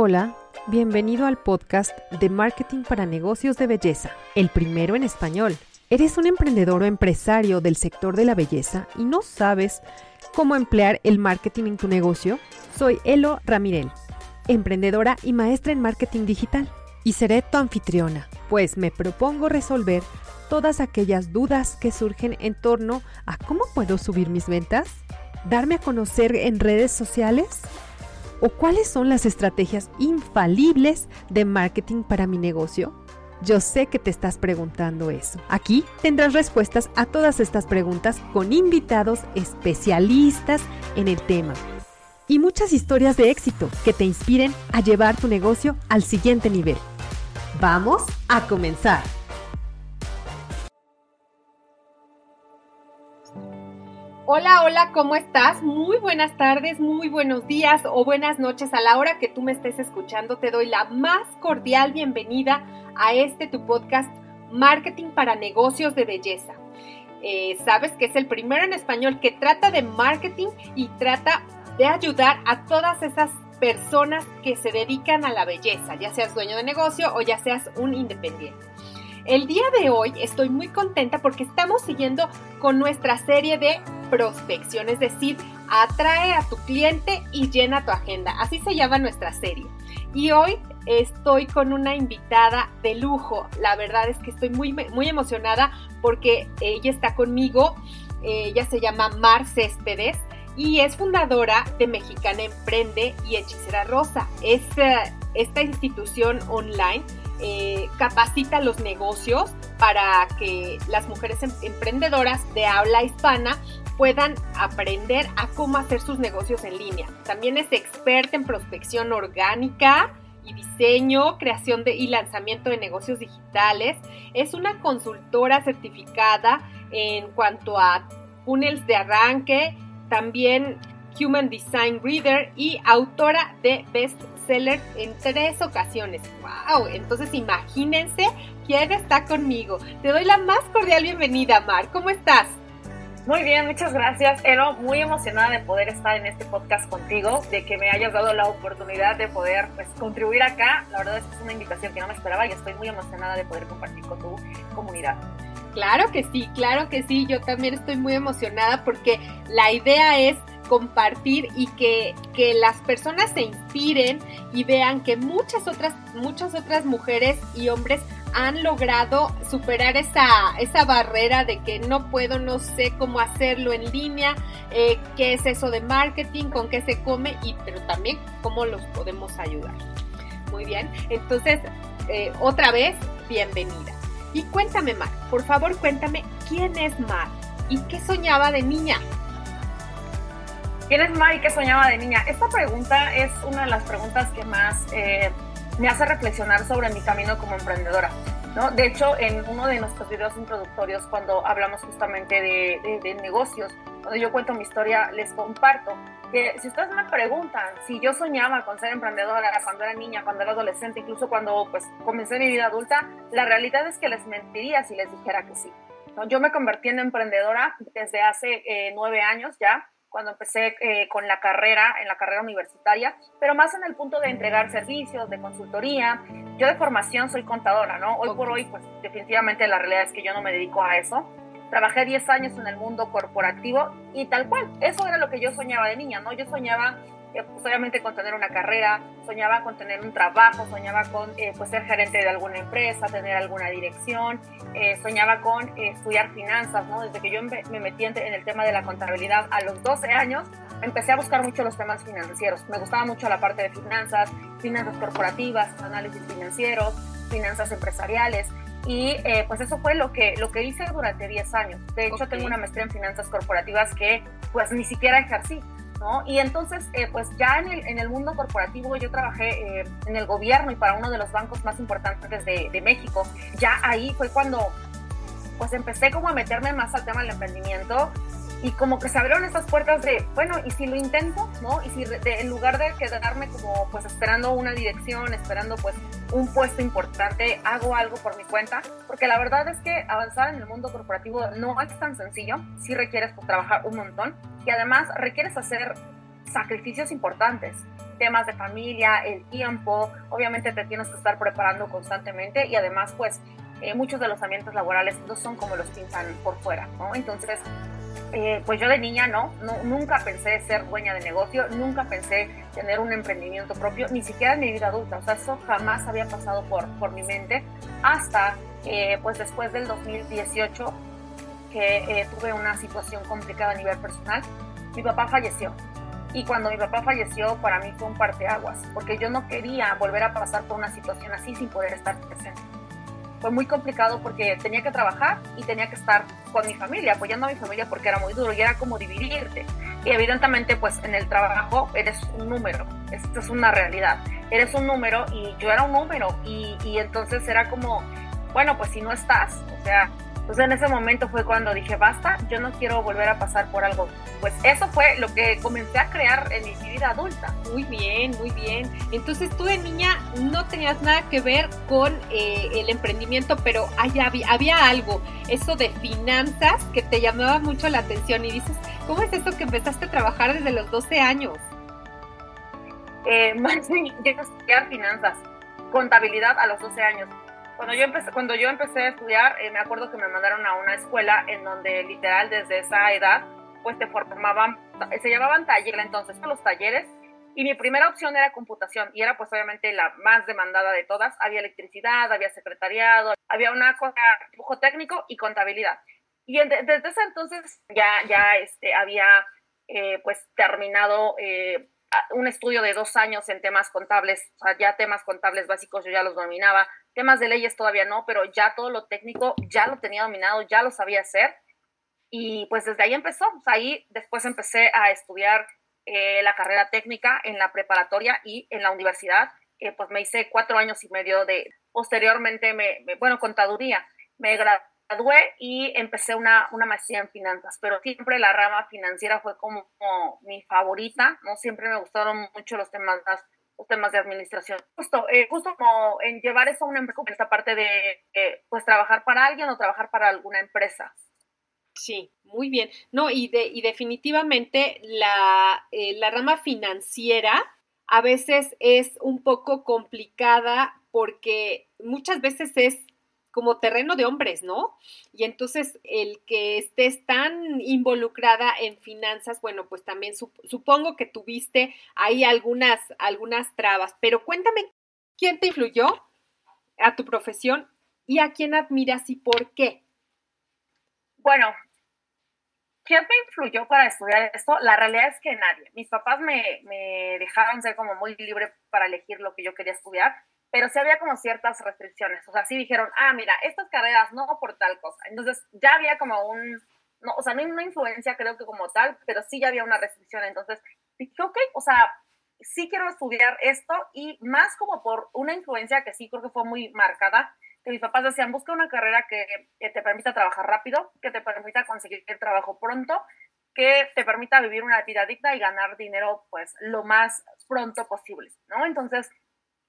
Hola, bienvenido al podcast de Marketing para Negocios de Belleza, el primero en español. ¿Eres un emprendedor o empresario del sector de la belleza y no sabes cómo emplear el marketing en tu negocio? Soy Elo Ramirel, emprendedora y maestra en marketing digital, y seré tu anfitriona, pues me propongo resolver todas aquellas dudas que surgen en torno a cómo puedo subir mis ventas, darme a conocer en redes sociales, ¿O cuáles son las estrategias infalibles de marketing para mi negocio? Yo sé que te estás preguntando eso. Aquí tendrás respuestas a todas estas preguntas con invitados especialistas en el tema y muchas historias de éxito que te inspiren a llevar tu negocio al siguiente nivel. Vamos a comenzar. Hola, hola, ¿cómo estás? Muy buenas tardes, muy buenos días o buenas noches a la hora que tú me estés escuchando. Te doy la más cordial bienvenida a este tu podcast Marketing para Negocios de Belleza. Eh, Sabes que es el primero en español que trata de marketing y trata de ayudar a todas esas personas que se dedican a la belleza, ya seas dueño de negocio o ya seas un independiente. El día de hoy estoy muy contenta porque estamos siguiendo con nuestra serie de prospección, es decir, atrae a tu cliente y llena tu agenda. Así se llama nuestra serie. Y hoy estoy con una invitada de lujo. La verdad es que estoy muy, muy emocionada porque ella está conmigo. Ella se llama Mar Céspedes y es fundadora de Mexicana Emprende y Hechicera Rosa. Es eh, esta institución online eh, capacita los negocios para que las mujeres em, emprendedoras de habla hispana puedan aprender a cómo hacer sus negocios en línea. También es experta en prospección orgánica y diseño, creación y lanzamiento de negocios digitales. Es una consultora certificada en cuanto a funnels de arranque, también Human Design Reader y autora de Best En tres ocasiones. ¡Wow! Entonces imagínense quién está conmigo. Te doy la más cordial bienvenida, Mar. ¿Cómo estás? Muy bien, muchas gracias, Ero. Muy emocionada de poder estar en este podcast contigo, de que me hayas dado la oportunidad de poder pues, contribuir acá. La verdad es que es una invitación que no me esperaba y estoy muy emocionada de poder compartir con tu comunidad. Claro que sí, claro que sí. Yo también estoy muy emocionada porque la idea es compartir y que, que, las personas se inspiren y vean que muchas otras, muchas otras mujeres y hombres han logrado superar esa, esa barrera de que no puedo, no sé cómo hacerlo en línea, eh, qué es eso de marketing, con qué se come, y, pero también cómo los podemos ayudar. Muy bien, entonces, eh, otra vez, bienvenida. Y cuéntame, Mar, por favor, cuéntame quién es Mar y qué soñaba de niña. ¿Quién es Mar y qué soñaba de niña? Esta pregunta es una de las preguntas que más eh, me hace reflexionar sobre mi camino como emprendedora. ¿no? De hecho, en uno de nuestros videos introductorios, cuando hablamos justamente de, de, negocios, cuando yo cuento mi historia, les comparto que si ustedes me preguntan si yo soñaba con ser emprendedora cuando era niña, cuando era adolescente, incluso cuando pues, comencé mi vida adulta, la realidad es que les mentiría si les dijera que sí. ¿no? Yo me convertí en emprendedora desde hace eh, nueve años ya cuando empecé eh, con la carrera, en la carrera universitaria, pero más en el punto de entregar servicios, de consultoría. Yo de formación soy contadora, ¿no? Hoy por hoy, pues definitivamente la realidad es que yo no me dedico a eso. Trabajé 10 años en el mundo corporativo y tal cual, eso era lo que yo soñaba de niña, ¿no? Yo soñaba eh, pues, obviamente con tener una carrera, soñaba con tener un trabajo, soñaba con eh, pues ser gerente de alguna empresa, tener alguna dirección, eh, soñaba con estudiar finanzas, ¿no? Desde que yo me metí en el tema de la contabilidad a los 12 años, empecé a buscar mucho los temas financieros. Me gustaba mucho la parte de finanzas, finanzas corporativas, análisis financieros, finanzas empresariales. Y pues eso fue lo que, lo que hice durante 10 años. De hecho, tengo una maestría en finanzas corporativas que pues ni siquiera ejercí. ¿No? Y entonces, eh, pues ya en el, en el, mundo corporativo yo trabajé eh, en el gobierno y para uno de los bancos más importantes de, de, México. Ya ahí fue cuando pues empecé como a meterme más al tema del emprendimiento y como que se abrieron esas puertas de, bueno, ¿y si lo intento? ¿No? Y si en lugar de quedarme como pues esperando una dirección, esperando pues un puesto importante, hago algo por mi cuenta, porque la verdad es que avanzar en el mundo corporativo no es tan sencillo, sí requieres pues, trabajar un montón y además requieres hacer sacrificios importantes. temas de familia, el tiempo, obviamente te tienes que estar preparando constantemente y además pues eh, muchos de los ambientes laborales no son como los pintan por fuera, ¿no? Entonces, eh, pues yo de niña no, nunca pensé ser dueña de negocio, nunca pensé tener un emprendimiento propio, ni siquiera en mi vida adulta, o sea, eso jamás había pasado por, por mi mente hasta eh, pues después del 2018 que tuve una situación complicada a nivel personal, mi papá falleció y cuando mi papá falleció, para mí fue un parteaguas, porque yo no quería volver a pasar por una situación así sin poder estar presente. Fue muy complicado porque tenía que trabajar y tenía que estar con mi familia, apoyando a mi familia porque era muy duro y era como dividirte. Y evidentemente, pues en el trabajo eres un número, esto es una realidad. Eres un número y yo era un número y, y entonces era como, bueno, pues si no estás, o sea, entonces en ese momento fue cuando dije, basta, yo no quiero volver a pasar por algo. Pues eso fue lo que comencé a crear en mi vida adulta. Muy bien, muy bien. Entonces tú de niña no tenías nada que ver con eh, el emprendimiento, pero había, había algo, eso de finanzas que te llamaba mucho la atención y dices, ¿cómo es eso que empezaste a trabajar desde los 12 años? Eh, más bien, estudiar finanzas, contabilidad a los 12 años cuando yo empecé, cuando yo empecé a estudiar, eh, me acuerdo que me mandaron a una escuela en donde literal desde esa edad, pues te formaban, se llamaban talleres entonces, los talleres, y mi primera opción era computación, y era pues obviamente la más demandada de todas. Había electricidad, había secretariado, había una cosa, dibujo técnico y contabilidad. Y desde ese entonces ya, ya este, había eh, pues terminado eh, un estudio de dos años en temas contables, o sea, ya temas contables básicos yo ya los dominaba, temas de leyes todavía no, pero ya todo lo técnico ya lo tenía dominado, ya lo sabía hacer. Y pues desde ahí empezó, o sea, ahí después empecé a estudiar eh, la carrera técnica en la preparatoria y en la universidad, eh, pues me hice cuatro años y medio de, posteriormente, me, bueno, contaduría, me gradué y empecé una, una, maestría en finanzas, pero siempre la rama financiera fue como, mi favorita, ¿no? Siempre me gustaron mucho los temas, temas de administración. Justo, eh, justo como en llevar eso a una empresa, esta parte de, eh, pues, trabajar para alguien o trabajar para alguna empresa. Sí, muy bien. No, y, de, y definitivamente la, eh, la rama financiera a veces es un poco complicada porque muchas veces es como terreno de hombres, ¿no? Y entonces el que estés tan involucrada en finanzas, bueno, pues también supongo que tuviste ahí algunas, algunas trabas, pero cuéntame, ¿quién te influyó a tu profesión y a quién admiras y por qué? Bueno, ¿quién me influyó para estudiar esto? La realidad es que nadie. Mis papás me, me dejaron ser como muy libre para elegir lo que yo quería estudiar pero sí había como ciertas restricciones, o sea, sí dijeron, ah, mira, estas carreras no por tal cosa. Entonces ya había como un, no, o sea, no una influencia creo que como tal, pero sí ya había una restricción. Entonces dije, ok, o sea, sí quiero estudiar esto y más como por una influencia que sí creo que fue muy marcada, que mis papás decían, busca una carrera que, que te permita trabajar rápido, que te permita conseguir el trabajo pronto, que te permita vivir una vida digna y ganar dinero pues lo más pronto posible, ¿no? Entonces,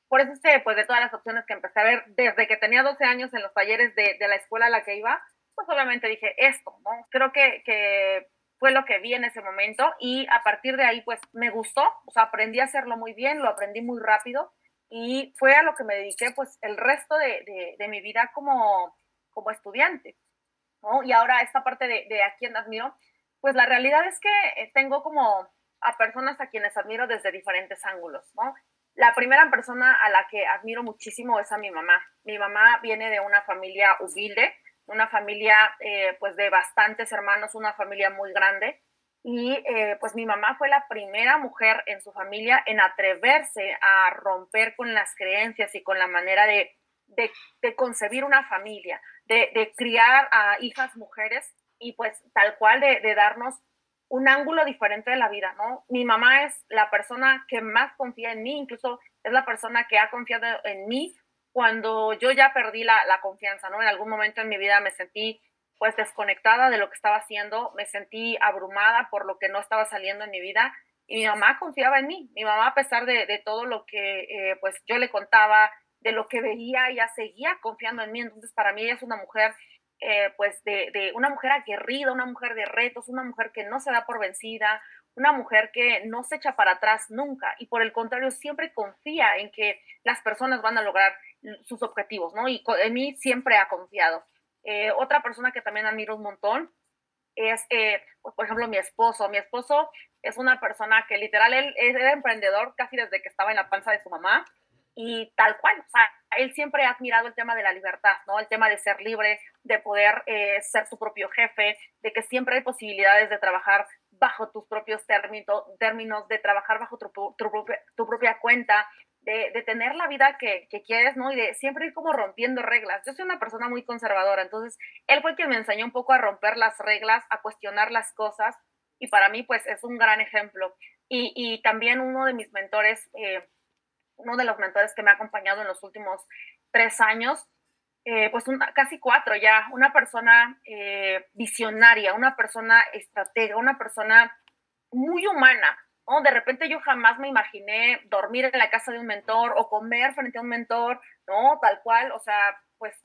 por eso es que, pues, de todas las opciones que empecé a ver desde que tenía 12 años en los talleres de, la escuela a la que iba, pues obviamente dije esto, ¿no? Creo que, fue lo que vi en ese momento y a partir de ahí, pues, me gustó, o sea, aprendí a hacerlo muy bien, lo aprendí muy rápido y fue a lo que me dediqué, pues, el resto de, mi vida como, estudiante, ¿no? Y ahora esta parte de, a quién admiro, pues la realidad es que eh, tengo como a personas a quienes admiro desde diferentes ángulos, ¿no? La primera persona a la que admiro muchísimo es a mi mamá. Mi mamá viene de una familia humilde, una familia eh, pues de bastantes hermanos, una familia muy grande. Y eh, pues mi mamá fue la primera mujer en su familia en atreverse a romper con las creencias y con la manera de, de, concebir una familia, de, de, criar a hijas mujeres y pues tal cual de, de darnos un ángulo diferente de la vida, ¿no? Mi mamá es la persona que más confía en mí, incluso es la persona que ha confiado en mí cuando yo ya perdí la, confianza, ¿no? En algún momento en mi vida me sentí pues desconectada de lo que estaba haciendo, me sentí abrumada por lo que no estaba saliendo en mi vida y mi mamá confiaba en mí. Mi mamá, a pesar de, todo lo que eh, pues yo le contaba, de lo que veía, ella seguía confiando en mí. Entonces, para mí ella es una mujer eh, pues de, una mujer aguerrida, una mujer de retos, una mujer que no se da por vencida, una mujer que no se echa para atrás nunca y por el contrario siempre confía en que las personas van a lograr sus objetivos, ¿no? Y en mí siempre ha confiado. Eh, otra persona que también admiro un montón es, eh, pues, por ejemplo, mi esposo. Mi esposo es una persona que literal, él era emprendedor casi desde que estaba en la panza de su mamá y tal cual, o sea, él siempre ha admirado el tema de la libertad, ¿no? El tema de ser libre, de poder eh, ser tu propio jefe, de que siempre hay posibilidades de trabajar bajo tus propios términos, términos de trabajar bajo tu, propia, cuenta, de, tener la vida que, quieres, ¿no? Y de siempre ir como rompiendo reglas. Yo soy una persona muy conservadora, entonces él fue quien me enseñó un poco a romper las reglas, a cuestionar las cosas, y para mí, pues, es un gran ejemplo. Y, y también uno de mis mentores, eh, uno de los mentores que me ha acompañado en los últimos tres años, eh, pues casi cuatro ya, una persona eh, visionaria, una persona estratega, una persona muy humana. ¿no? De repente yo jamás me imaginé dormir en la casa de un mentor o comer frente a un mentor, ¿no? Tal cual, o sea, pues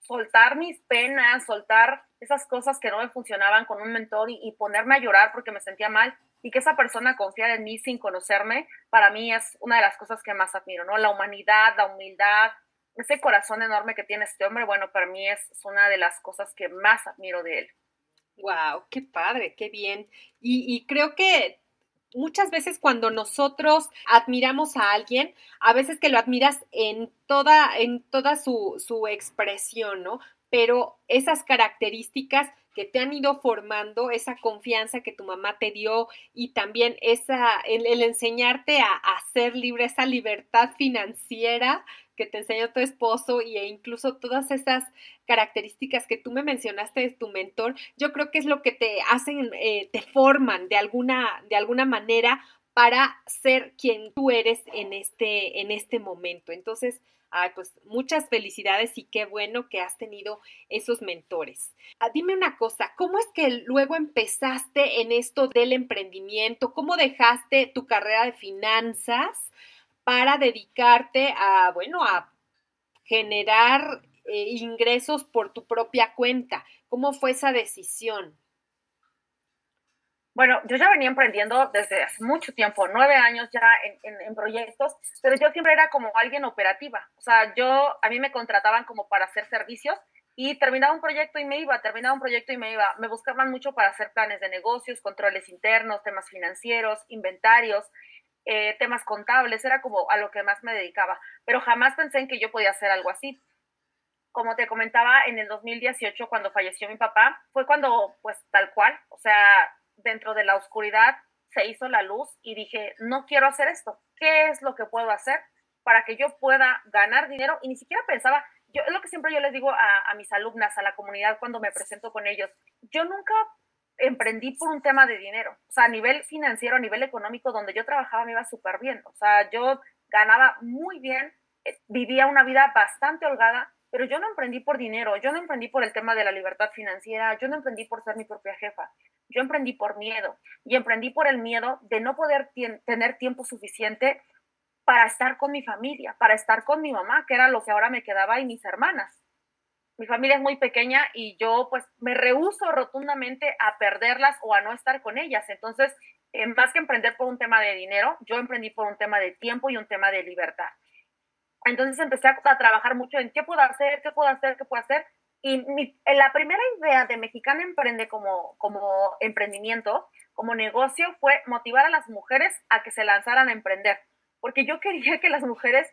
soltar mis penas, soltar esas cosas que no me funcionaban con un mentor y, y ponerme a llorar porque me sentía mal, y que esa persona confiara en mí sin conocerme, para mí es una de las cosas que más admiro, ¿no? La humanidad, la humildad, ese corazón enorme que tiene este hombre, bueno, para mí es, una de las cosas que más admiro de él. Wow, qué padre, qué bien. Y, creo que muchas veces cuando nosotros admiramos a alguien, a veces que lo admiras en toda, en toda su, su expresión, ¿no? Pero esas características que te han ido formando, esa confianza que tu mamá te dio y también esa, el, enseñarte a, a, ser libre, esa libertad financiera que te enseñó tu esposo e incluso todas esas características que tú me mencionaste de tu mentor, yo creo que es lo que te hacen, eh, te forman de alguna, de alguna manera para ser quien tú eres en este, en este momento. Entonces, Ay, pues muchas felicidades y qué bueno que has tenido esos mentores. Ah, dime una cosa, ¿cómo es que luego empezaste en esto del emprendimiento? ¿Cómo dejaste tu carrera de finanzas para dedicarte a, bueno, a generar eh, ingresos por tu propia cuenta? ¿Cómo fue esa decisión? Bueno, yo ya venía emprendiendo desde hace mucho tiempo, nueve años ya en, proyectos, pero yo siempre era como alguien operativa. O sea, yo, a mí me contrataban como para hacer servicios y terminaba un proyecto y me iba, terminaba un proyecto y me iba. Me buscaban mucho para hacer planes de negocios, controles internos, temas financieros, inventarios, eh, temas contables, era como a lo que más me dedicaba, pero jamás pensé en que yo podía hacer algo así como te comentaba, en el 2018, cuando falleció mi papá, fue cuando, pues tal cual, o sea, dentro de la oscuridad se hizo la luz y dije, no quiero hacer esto. ¿Qué es lo que puedo hacer para que yo pueda ganar dinero? Y ni siquiera pensaba, yo es lo que siempre yo les digo a, mis alumnas, a la comunidad cuando me presento con ellos, yo nunca emprendí por un tema de dinero, o sea, a nivel financiero, a nivel económico, donde yo trabajaba me iba súper bien, o sea, yo ganaba muy bien, eh, vivía una vida bastante holgada, pero yo no emprendí por dinero, yo no emprendí por el tema de la libertad financiera, yo no emprendí por ser mi propia jefa, yo emprendí por miedo y emprendí por el miedo de no poder tener tiempo suficiente para estar con mi familia, para estar con mi mamá, que era lo que ahora me quedaba y mis hermanas. Mi familia es muy pequeña y yo pues me rehuso rotundamente a perderlas o a no estar con ellas. Entonces, eh, más que emprender por un tema de dinero, yo emprendí por un tema de tiempo y un tema de libertad. Entonces empecé a, trabajar mucho en qué puedo hacer, qué puedo hacer, qué puedo hacer. Y la primera idea de Mexicana Emprende como, como emprendimiento, como negocio, fue motivar a las mujeres a que se lanzaran a emprender. Porque yo quería que las mujeres,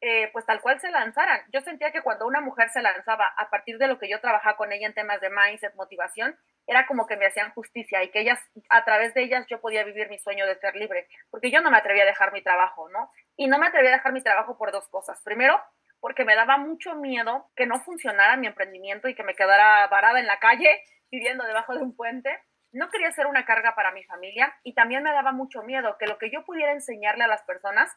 eh, pues tal cual se lanzaran. Yo sentía que cuando una mujer se lanzaba, a partir de lo que yo trabajaba con ella en temas de mindset, motivación, era como que me hacían justicia y que ellas, a través de ellas, yo podía vivir mi sueño de ser libre. Porque yo no me atrevía a dejar mi trabajo, ¿no? Y no me atreví a dejar mi trabajo por dos cosas. Primero, porque me daba mucho miedo que no funcionara mi emprendimiento y que me quedara varada en la calle viviendo debajo de un puente. No quería ser una carga para mi familia y también me daba mucho miedo que lo que yo pudiera enseñarle a las personas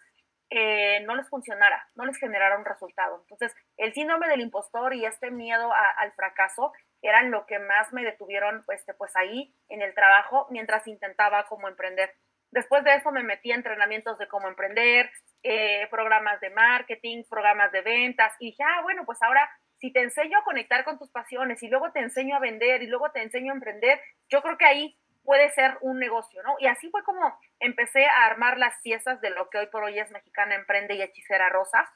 eh, no les funcionara, no les generara un resultado. Entonces, el síndrome del impostor y este miedo al fracaso eran lo que más me detuvieron pues, pues ahí en el trabajo mientras intentaba como emprender. Después de eso me metí a entrenamientos de cómo emprender, eh, programas de marketing, programas de ventas y dije, ah, bueno, pues ahora si te enseño a conectar con tus pasiones y luego te enseño a vender y luego te enseño a emprender, yo creo que ahí puede ser un negocio, ¿no? Y así fue como empecé a armar las piezas de lo que hoy por hoy es Mexicana Emprende y Hechicera Rosa.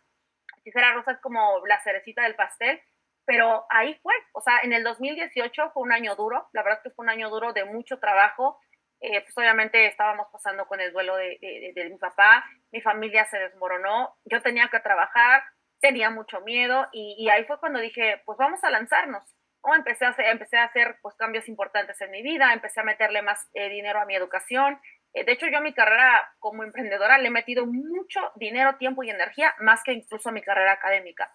Hechicera Rosa es como la cerecita del pastel, pero ahí fue, o sea, en el 2018 fue un año duro, la verdad que fue un año duro de mucho trabajo, eh, pues obviamente estábamos pasando con el duelo de, mi papá, mi familia se desmoronó, yo tenía que trabajar, tenía mucho miedo y, ahí fue cuando dije, pues vamos a lanzarnos empecé, a hacer, empecé a hacer pues, cambios importantes en mi vida, empecé a meterle más eh, dinero a mi educación. Eh, de hecho, yo a mi carrera como emprendedora le he metido mucho dinero, tiempo y energía, más que incluso a mi carrera académica.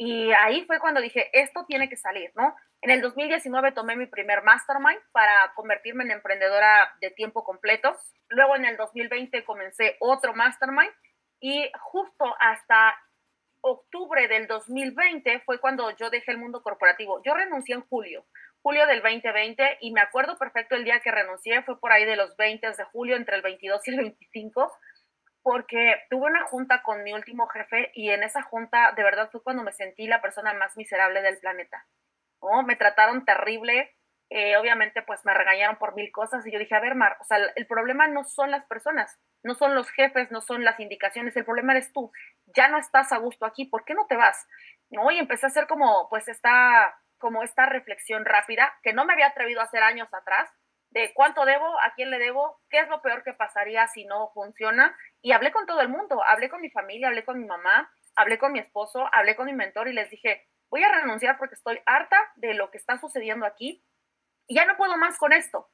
Y ahí fue cuando dije, esto tiene que salir, ¿no? En el 2019 tomé mi primer mastermind para convertirme en emprendedora de tiempo completo. Luego en el 2020 comencé otro mastermind y justo hasta octubre del 2020 fue cuando yo dejé el mundo corporativo. Yo renuncié en julio, julio del 2020, y me acuerdo perfecto el día que renuncié, fue por ahí de los 20 de julio, entre el 22 y el 25, porque tuve una junta con mi último jefe y en esa junta de verdad fue cuando me sentí la persona más miserable del planeta. ¿no? Me trataron terrible, eh, obviamente pues me regañaron por mil cosas y yo dije, a ver, Mar, o sea, el problema no son las personas, no son los jefes, no son las indicaciones, el problema eres tú, ya no estás a gusto aquí, ¿por qué no te vas? ¿No? Y empecé a hacer como pues esta, como esta reflexión rápida que no me había atrevido a hacer años atrás, de cuánto debo, a quién le debo, qué es lo peor que pasaría si no funciona. Y hablé con todo el mundo, hablé con mi familia, hablé con mi mamá, hablé con mi esposo, hablé con mi mentor y les dije, voy a renunciar porque estoy harta de lo que está sucediendo aquí y ya no puedo más con esto.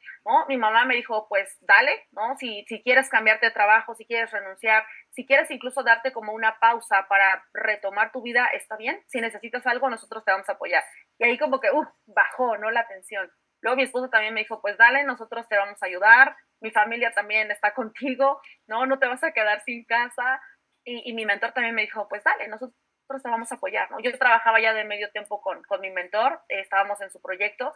Mi mamá me dijo, pues dale, ¿no? Si, si quieres cambiarte de trabajo, si quieres renunciar, si quieres incluso darte como una pausa para retomar tu vida, está bien. Si necesitas algo, nosotros te vamos a apoyar. Y ahí como que, uff, bajó, ¿no? La tensión. Luego mi esposo también me dijo, pues dale, nosotros te vamos a ayudar, mi familia también está contigo, ¿no? No te vas a quedar sin casa. Y, y mi mentor también me dijo, pues dale, nosotros te vamos a apoyar, ¿no? Yo trabajaba ya de medio tiempo con, con mi mentor, eh, estábamos en su proyecto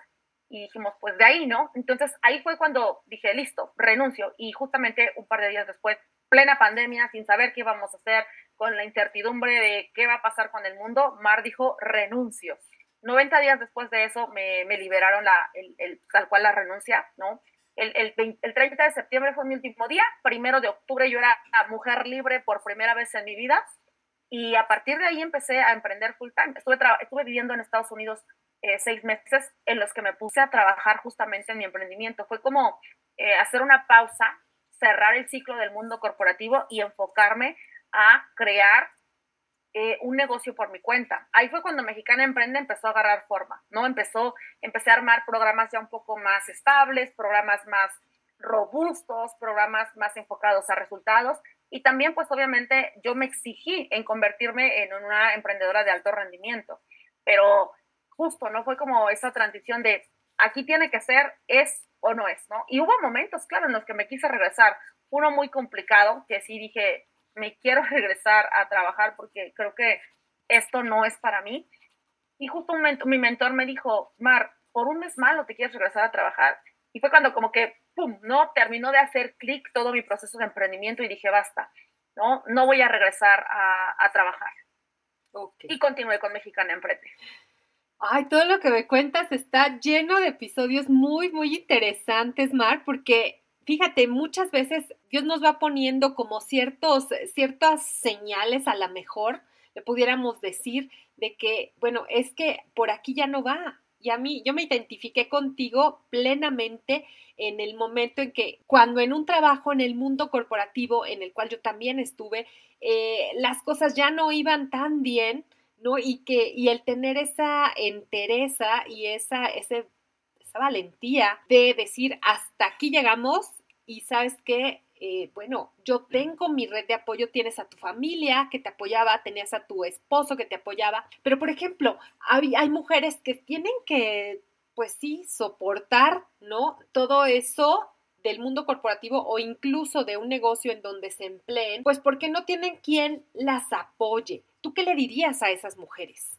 y dijimos, pues de ahí, ¿no? Entonces ahí fue cuando dije, listo, renuncio. Y justamente un par de días después, plena pandemia, sin saber qué íbamos a hacer, con la incertidumbre de qué va a pasar con el mundo, Mar dijo, renuncio. 90 días después de eso me, me liberaron la, el, el, tal cual la renuncia, ¿no? El, el, el, 30 de septiembre fue mi último día, primero de octubre yo era mujer libre por primera vez en mi vida y a partir de ahí empecé a emprender full time. Estuve, estuve viviendo en Estados Unidos eh, seis meses en los que me puse a trabajar justamente en mi emprendimiento. Fue como eh, hacer una pausa, cerrar el ciclo del mundo corporativo y enfocarme a crear eh, un negocio por mi cuenta. Ahí fue cuando Mexicana Emprende empezó a agarrar forma, ¿no? Empezó, empecé a armar programas ya un poco más estables, programas más robustos, programas más enfocados a resultados y también pues obviamente yo me exigí en convertirme en una emprendedora de alto rendimiento, pero justo, ¿no? Fue como esa transición de aquí tiene que ser, es o no es, ¿no? Y hubo momentos, claro, en los que me quise regresar. Uno muy complicado, que sí dije, me quiero regresar a trabajar porque creo que esto no es para mí. Y justo un mi mentor me dijo, Mar, por un mes malo te quieres regresar a trabajar. Y fue cuando como que, ¡pum!, ¿no? Terminó de hacer clic todo mi proceso de emprendimiento y dije, basta, ¿no? No voy a regresar a, a trabajar. Y continué con Mexicana Emprende. Ay, todo lo que me cuentas está lleno de episodios muy, muy interesantes, Mar, porque fíjate, muchas veces Dios nos va poniendo como ciertos, ciertas señales a la mejor, le pudiéramos decir, de que, bueno, es que por aquí ya no va. Y a mí, yo me identifiqué contigo plenamente en el momento en que, cuando en un trabajo en el mundo corporativo, en el cual yo también estuve, eh, las cosas ya no iban tan bien, ¿no? Y que, y el tener esa entereza y esa, esa valentía de decir, hasta aquí llegamos y sabes que, eh, bueno, yo tengo mi red de apoyo, tienes a tu familia que te apoyaba, tenías a tu esposo que te apoyaba, pero por ejemplo, hay, hay mujeres que tienen que, pues sí, soportar, ¿no? Todo eso del mundo corporativo o incluso de un negocio en donde se empleen, pues porque no tienen quien las apoye. ¿Tú qué le dirías a esas mujeres?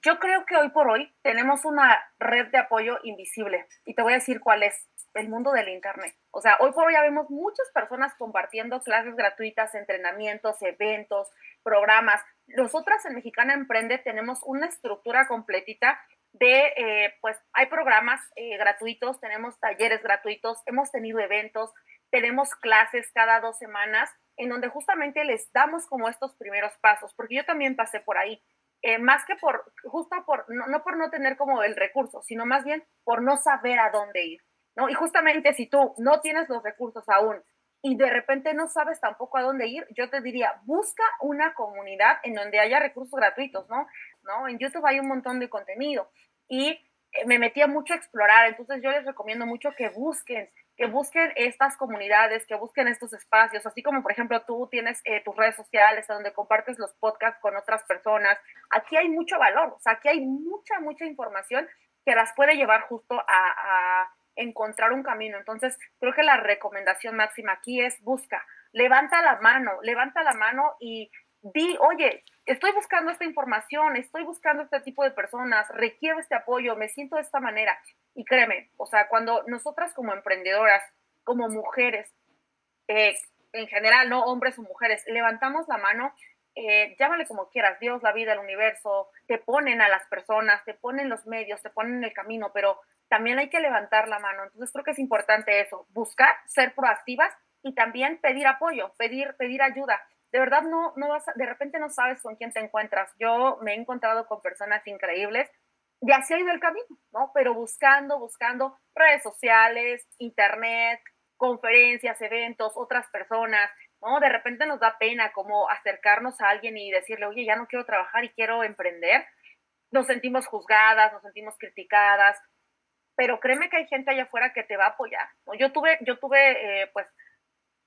Yo creo que hoy por hoy tenemos una red de apoyo invisible y te voy a decir cuál es el mundo del Internet. O sea, hoy por hoy ya vemos muchas personas compartiendo clases gratuitas, entrenamientos, eventos, programas. Nosotras en Mexicana Emprende tenemos una estructura completita de, eh, pues hay programas eh, gratuitos, tenemos talleres gratuitos, hemos tenido eventos, tenemos clases cada dos semanas en donde justamente les damos como estos primeros pasos, porque yo también pasé por ahí. Eh, más que por, justo por, no, por no tener como el recurso, sino más bien por no saber a dónde ir, ¿no? Y justamente si tú no tienes los recursos aún y de repente no sabes tampoco a dónde ir, yo te diría, busca una comunidad en donde haya recursos gratuitos, ¿no? ¿No? En YouTube hay un montón de contenido y eh, me metía mucho a explorar, entonces yo les recomiendo mucho que busquen que busquen estas comunidades, que busquen estos espacios, así como por ejemplo tú tienes eh, tus redes sociales donde compartes los podcasts con otras personas. Aquí hay mucho valor, o sea, aquí hay mucha, mucha información que las puede llevar justo a, encontrar un camino. Entonces, creo que la recomendación máxima aquí es busca, levanta la mano, levanta la mano y di, oye, estoy buscando esta información, estoy buscando este tipo de personas, requiero este apoyo, me siento de esta manera. Y créeme, o sea, cuando nosotras como emprendedoras, como mujeres, eh, en general, no hombres o mujeres, levantamos la mano, eh, llámale como quieras, Dios, la vida, el universo, te ponen a las personas, te ponen los medios, te ponen el camino, pero también hay que levantar la mano. Entonces creo que es importante eso, buscar, ser proactivas y también pedir apoyo, pedir, pedir ayuda. De verdad no, no vas, de repente no sabes con quién te encuentras. Yo me he encontrado con personas increíbles y así ha ido el camino, ¿no? Pero buscando, buscando redes sociales, internet, conferencias, eventos, otras personas, ¿no? De repente nos da pena como acercarnos a alguien y decirle, oye, ya no quiero trabajar y quiero emprender. Nos sentimos juzgadas, nos sentimos criticadas, pero créeme que hay gente allá afuera que te va a apoyar. Yo tuve, yo tuve, eh, pues,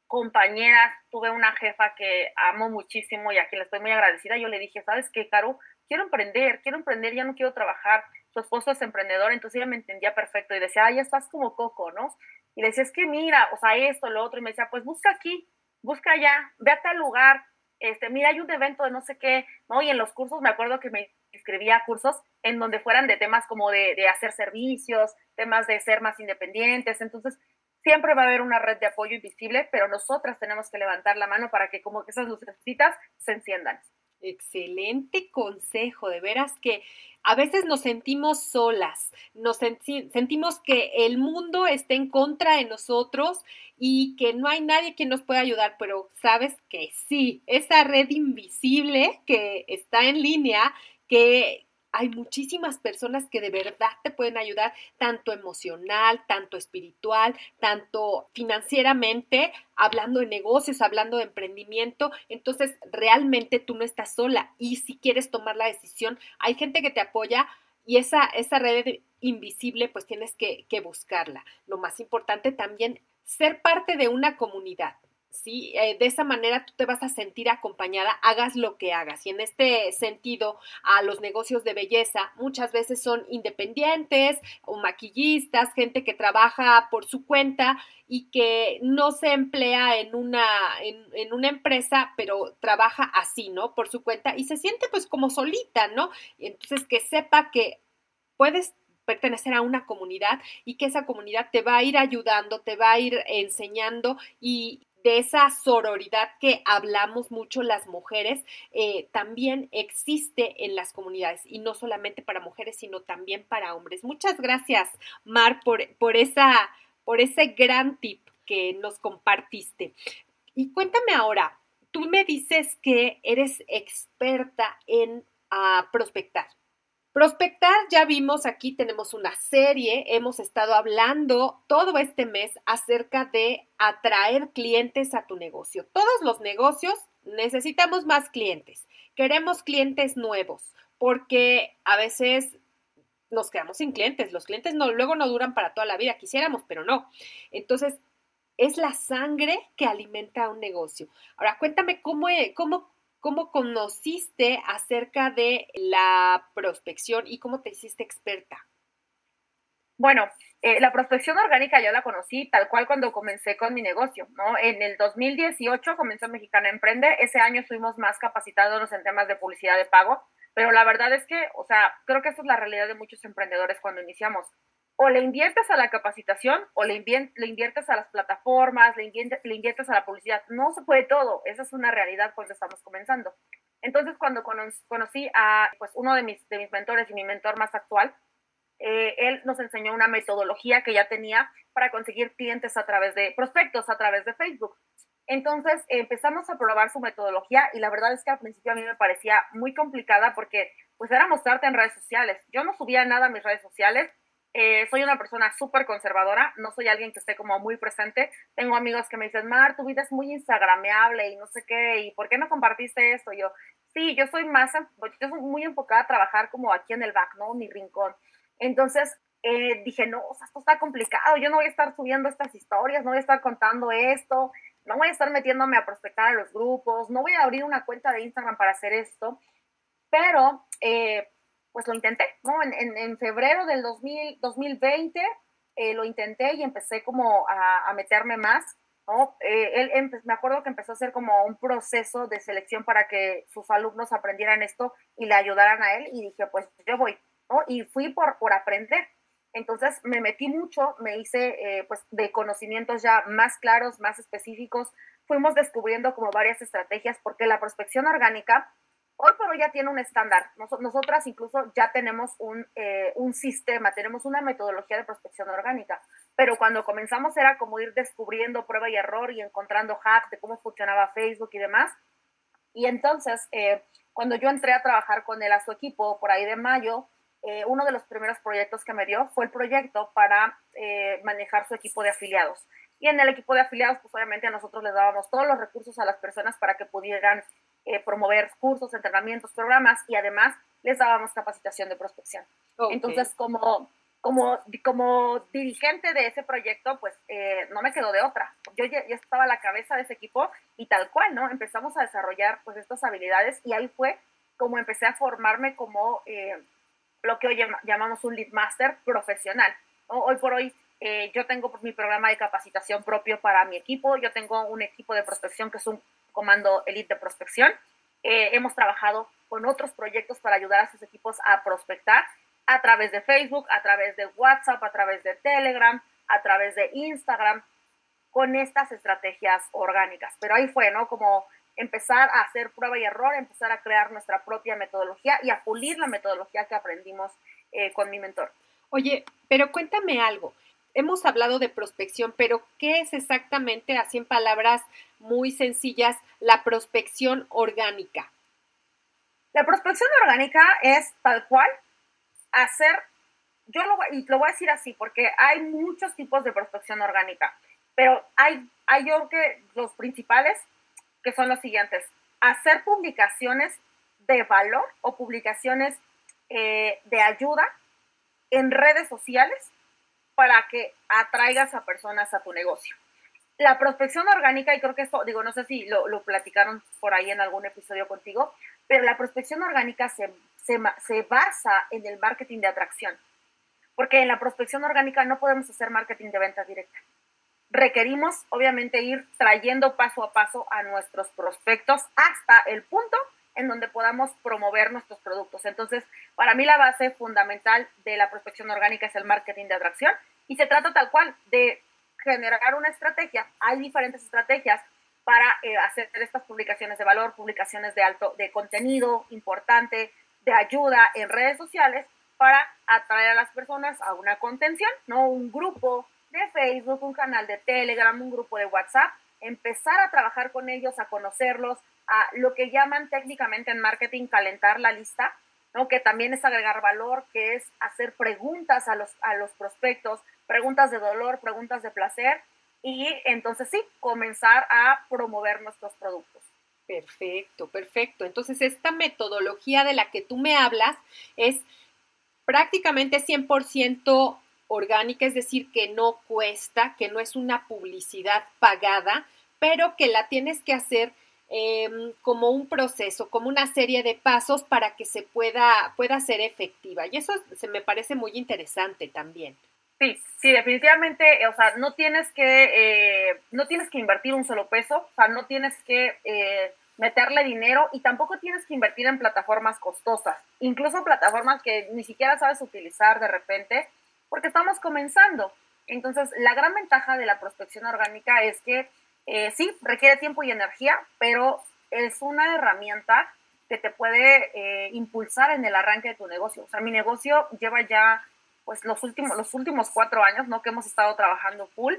compañeras, tuve una jefa que amo muchísimo y a quien le estoy muy agradecida. Yo le dije, ¿sabes qué, Caro? quiero emprender, quiero emprender, ya no quiero trabajar. Su esposo es emprendedor, entonces ella me entendía perfecto y decía, ya estás como coco, ¿no? Y decía, es que mira, o sea, esto, lo otro, y me decía, pues busca aquí, busca allá, ve a tal lugar, este, mira, hay un evento de no sé qué, ¿no? Y en los cursos me acuerdo que me escribía cursos en donde fueran de temas como de, de hacer servicios, temas de ser más independientes, entonces siempre va a haber una red de apoyo invisible, pero nosotras tenemos que levantar la mano para que como que esas lucecitas se enciendan. Excelente consejo, de veras que a veces nos sentimos solas, nos sentimos que el mundo está en contra de nosotros y que no hay nadie que nos pueda ayudar, pero sabes que sí, esa red invisible que está en línea, que, hay muchísimas personas que de verdad te pueden ayudar, tanto emocional, tanto espiritual, tanto financieramente, hablando de negocios, hablando de emprendimiento. Entonces, realmente tú no estás sola y si quieres tomar la decisión, hay gente que te apoya y esa, esa red invisible, pues tienes que, que buscarla. Lo más importante también, ser parte de una comunidad. ¿Sí? Eh, de esa manera tú te vas a sentir acompañada, hagas lo que hagas. Y en este sentido, a los negocios de belleza muchas veces son independientes o maquillistas, gente que trabaja por su cuenta y que no se emplea en una, en, en una empresa, pero trabaja así, ¿no? Por su cuenta y se siente pues como solita, ¿no? Entonces que sepa que puedes pertenecer a una comunidad y que esa comunidad te va a ir ayudando, te va a ir enseñando y, de esa sororidad que hablamos mucho las mujeres, eh, también existe en las comunidades y no solamente para mujeres, sino también para hombres. Muchas gracias, Mar, por, por, esa, por ese gran tip que nos compartiste. Y cuéntame ahora, tú me dices que eres experta en ah, prospectar. Prospectar, ya vimos aquí, tenemos una serie, hemos estado hablando todo este mes acerca de atraer clientes a tu negocio. Todos los negocios necesitamos más clientes, queremos clientes nuevos, porque a veces nos quedamos sin clientes, los clientes no, luego no duran para toda la vida, quisiéramos, pero no. Entonces, es la sangre que alimenta un negocio. Ahora, cuéntame cómo, cómo ¿Cómo conociste acerca de la prospección y cómo te hiciste experta? Bueno, eh, la prospección orgánica yo la conocí tal cual cuando comencé con mi negocio, ¿no? En el 2018 comenzó Mexicana Emprende, ese año estuvimos más capacitados en temas de publicidad de pago, pero la verdad es que, o sea, creo que esa es la realidad de muchos emprendedores cuando iniciamos o le inviertes a la capacitación o le, inviertes a las plataformas, le inviertes, a la publicidad. No se puede todo, esa es una realidad cuando estamos comenzando. Entonces, cuando conocí a pues, uno de mis, de mis mentores y mi mentor más actual, eh, él nos enseñó una metodología que ya tenía para conseguir clientes a través de prospectos, a través de Facebook. Entonces empezamos a probar su metodología y la verdad es que al principio a mí me parecía muy complicada porque pues era mostrarte en redes sociales. Yo no subía nada a mis redes sociales, eh, soy una persona súper conservadora, no soy alguien que esté como muy presente. Tengo amigos que me dicen, Mar, tu vida es muy instagrameable y no sé qué, ¿y por qué no compartiste esto? yo, sí, yo soy más, yo soy muy enfocada a trabajar como aquí en el back, ¿no? Mi rincón. Entonces eh, dije, no, o sea, esto está complicado, yo no voy a estar subiendo estas historias, no voy a estar contando esto, no voy a estar metiéndome a prospectar a los grupos, no voy a abrir una cuenta de Instagram para hacer esto, pero eh, pues lo intenté, ¿no? En, en, febrero del 2000, 2020 eh, lo intenté y empecé como a, a meterme más, ¿no? Eh, él me acuerdo que empezó a hacer como un proceso de selección para que sus alumnos aprendieran esto y le ayudaran a él y dije, pues yo voy, ¿no? Y fui por, por aprender. Entonces me metí mucho, me hice eh, pues de conocimientos ya más claros, más específicos. Fuimos descubriendo como varias estrategias porque la prospección orgánica hoy por hoy ya tiene un estándar. nosotras incluso ya tenemos un, eh, un, sistema, tenemos una metodología de prospección orgánica, pero cuando comenzamos era como ir descubriendo prueba y error y encontrando hacks de cómo funcionaba Facebook y demás. Y entonces, eh, cuando yo entré a trabajar con él a su equipo por ahí de mayo, eh, uno de los primeros proyectos que me dio fue el proyecto para manejar su equipo de afiliados. Y en el equipo de afiliados, pues obviamente a nosotros les dábamos todos los recursos a las personas para que pudieran eh, promover cursos, entrenamientos, programas y además les dábamos capacitación de prospección. Entonces, como, como, como dirigente de ese proyecto, pues eh, no me quedó de otra. Yo ya, estaba a la cabeza de ese equipo y tal cual, ¿no? Empezamos a desarrollar pues estas habilidades y ahí fue como empecé a formarme como eh, lo que hoy llamamos un lead master profesional. Hoy por hoy yo tengo mi programa de capacitación propio para mi equipo, yo tengo un equipo de prospección que es un Comando Elite de Prospección. Eh, hemos trabajado con otros proyectos para ayudar a sus equipos a prospectar a través de Facebook, a través de WhatsApp, a través de Telegram, a través de Instagram, con estas estrategias orgánicas. Pero ahí fue, ¿no? Como empezar a hacer prueba y error, empezar a crear nuestra propia metodología y a pulir la metodología que aprendimos eh, con mi mentor. Oye, pero cuéntame algo hemos hablado de prospección, pero ¿qué es exactamente, así en palabras muy sencillas, la prospección orgánica? La prospección orgánica es tal cual hacer, yo lo, y lo voy a decir así, porque hay muchos tipos de prospección orgánica, pero hay, hay yo que los principales, que son los siguientes, hacer publicaciones de valor o publicaciones eh, de ayuda en redes sociales para que atraigas a personas a tu negocio. La prospección orgánica, y creo que esto, digo, no sé si lo, lo platicaron por ahí en algún episodio contigo, pero la prospección orgánica se, se, se basa en el marketing de atracción, porque en la prospección orgánica no podemos hacer marketing de venta directa. Requerimos, obviamente, ir trayendo paso a paso a nuestros prospectos hasta el punto en donde podamos promover nuestros productos. Entonces, para mí la base fundamental de la prospección orgánica es el marketing de atracción y se trata tal cual de generar una estrategia. Hay diferentes estrategias para eh, hacer estas publicaciones de valor, publicaciones de alto, de contenido importante, de ayuda en redes sociales para atraer a las personas a una contención, ¿no? Un grupo de Facebook, un canal de Telegram, un grupo de WhatsApp, empezar a trabajar con ellos, a conocerlos, a lo que llaman técnicamente en marketing calentar la lista, ¿no? que también es agregar valor, que es hacer preguntas a los, a los prospectos, preguntas de dolor, preguntas de placer, y entonces sí, comenzar a promover nuestros productos. Perfecto, perfecto. Entonces, esta metodología de la que tú me hablas es prácticamente 100% orgánica, es decir, que no cuesta, que no es una publicidad pagada, pero que la tienes que hacer Em, como un proceso, como una serie de pasos para que se pueda, pueda ser efectiva. Y eso se me parece muy interesante también. Sí, sí, definitivamente, o sea, no tienes que, eh, no tienes que invertir un solo peso, o sea, no tienes que eh, meterle dinero y tampoco tienes que invertir en plataformas costosas, incluso plataformas que ni siquiera sabes utilizar de repente, porque estamos comenzando. Entonces, la gran ventaja de la prospección orgánica es que eh, sí, requiere tiempo y energía, pero es una herramienta que te puede eh, impulsar en el arranque de tu negocio. O sea, mi negocio lleva ya pues los últimos, los últimos cuatro años, ¿no? Que hemos estado trabajando full,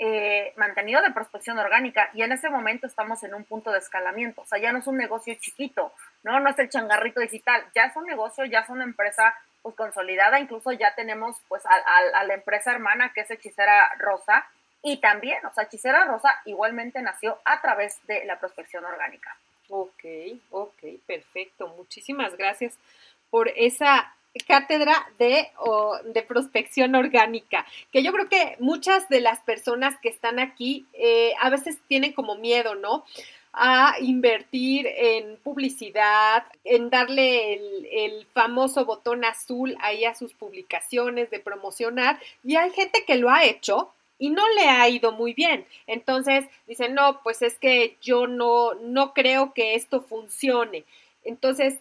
eh, mantenido de prospección orgánica y en ese momento estamos en un punto de escalamiento, o sea, ya no es un negocio chiquito, ¿no? No es el changarrito digital, ya es un negocio, ya es una empresa pues consolidada, incluso ya tenemos pues a, la empresa hermana que es Hechicera Rosa y también, o sea, Hechicera Rosa igualmente nació a través de la prospección orgánica. Ok, ok, perfecto. Muchísimas gracias por esa cátedra de, de prospección orgánica, que yo creo que muchas de las personas que están aquí eh, a veces tienen como miedo, ¿no? a invertir en publicidad, en darle el, el, famoso botón azul ahí a sus publicaciones de promocionar. Y hay gente que lo ha hecho y no le ha ido muy bien. Entonces dicen, no, pues es que yo no, no creo que esto funcione. Entonces,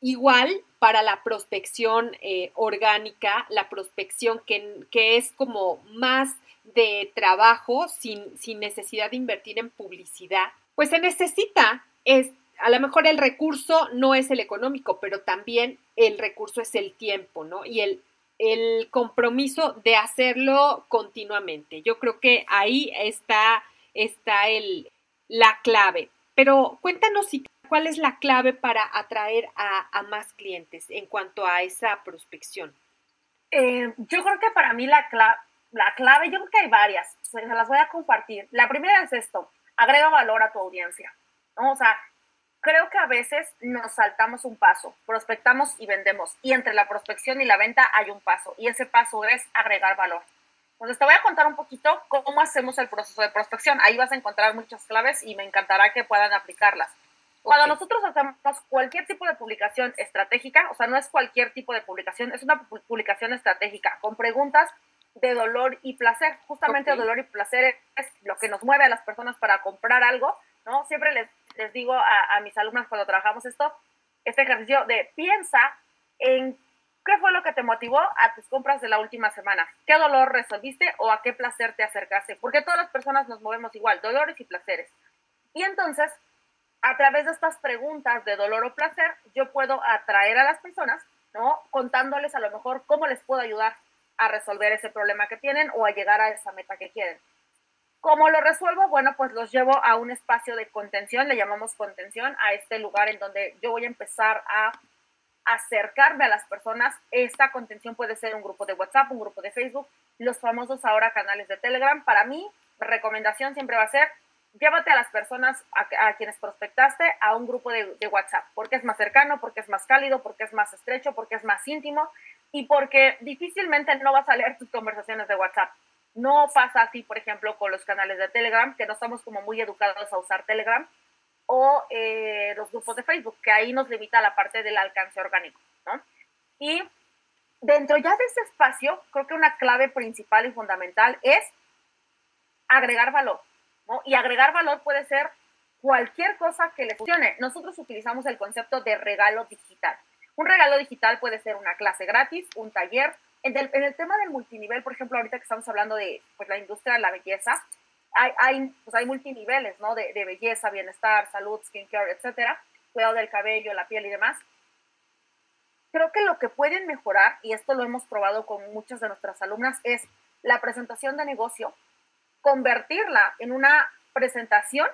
igual para la prospección eh, orgánica, la prospección que, que, es como más de trabajo sin, sin necesidad de invertir en publicidad, pues se necesita, es, a lo mejor el recurso no es el económico, pero también el recurso es el tiempo, ¿no? Y el el compromiso de hacerlo continuamente. Yo creo que ahí está, está el, la clave. Pero cuéntanos cuál es la clave para atraer a, más clientes en cuanto a esa prospección. Eh, yo creo que para mí la, la clave, yo creo que hay varias, se las voy a compartir. La primera es esto, agrega valor a tu audiencia. O sea, creo que a veces nos saltamos un paso, prospectamos y vendemos. Y entre la prospección y la venta hay un paso. Y ese paso es agregar valor. Entonces te voy a contar un poquito cómo hacemos el proceso de prospección. Ahí vas a encontrar muchas claves y me encantará que puedan aplicarlas. Cuando nosotros hacemos cualquier tipo de publicación estratégica, o sea, no es cualquier tipo de publicación, es una publicación estratégica con preguntas de dolor y placer. Justamente dolor y placer es lo que nos mueve a las personas para comprar algo, ¿no? Siempre les les digo a, mis alumnas cuando trabajamos esto, este ejercicio de piensa en qué fue lo que te motivó a tus compras de la última semana, qué dolor resolviste o a qué placer te acercaste, porque todas las personas nos movemos igual, dolores y placeres. Y entonces, a través de estas preguntas de dolor o placer, yo puedo atraer a las personas, ¿no? Contándoles a lo mejor cómo les puedo ayudar a resolver ese problema que tienen o a llegar a esa meta que quieren. ¿Cómo lo resuelvo? Bueno, pues los llevo a un espacio de contención, le llamamos contención, a este lugar en donde yo voy a empezar a acercarme a las personas. Esta contención puede ser un grupo de WhatsApp, un grupo de Facebook, los famosos ahora canales de Telegram. Para mí, recomendación siempre va a ser, llévate a las personas a, quienes prospectaste a un grupo de, de, WhatsApp, porque es más cercano, porque es más cálido, porque es más estrecho, porque es más íntimo y porque difícilmente no vas a leer tus conversaciones de WhatsApp. No pasa así, por ejemplo, con los canales de Telegram, que no estamos como muy educados a usar Telegram, o eh, los grupos de Facebook, que ahí nos limita la parte del alcance orgánico, ¿no? Y dentro ya de ese espacio, creo que una clave principal y fundamental es agregar valor, ¿no? Y agregar valor puede ser cualquier cosa que le funcione. Nosotros utilizamos el concepto de regalo digital. Un regalo digital puede ser una clase gratis, un taller, en el, tema del multinivel, por ejemplo, ahorita que estamos hablando de pues, la industria de la belleza, hay, hay, pues, hay multiniveles, ¿no? De, de, belleza, bienestar, salud, skincare, etcétera, cuidado del cabello, la piel y demás. Creo que lo que pueden mejorar, y esto lo hemos probado con muchas de nuestras alumnas, es la presentación de negocio, convertirla en una presentación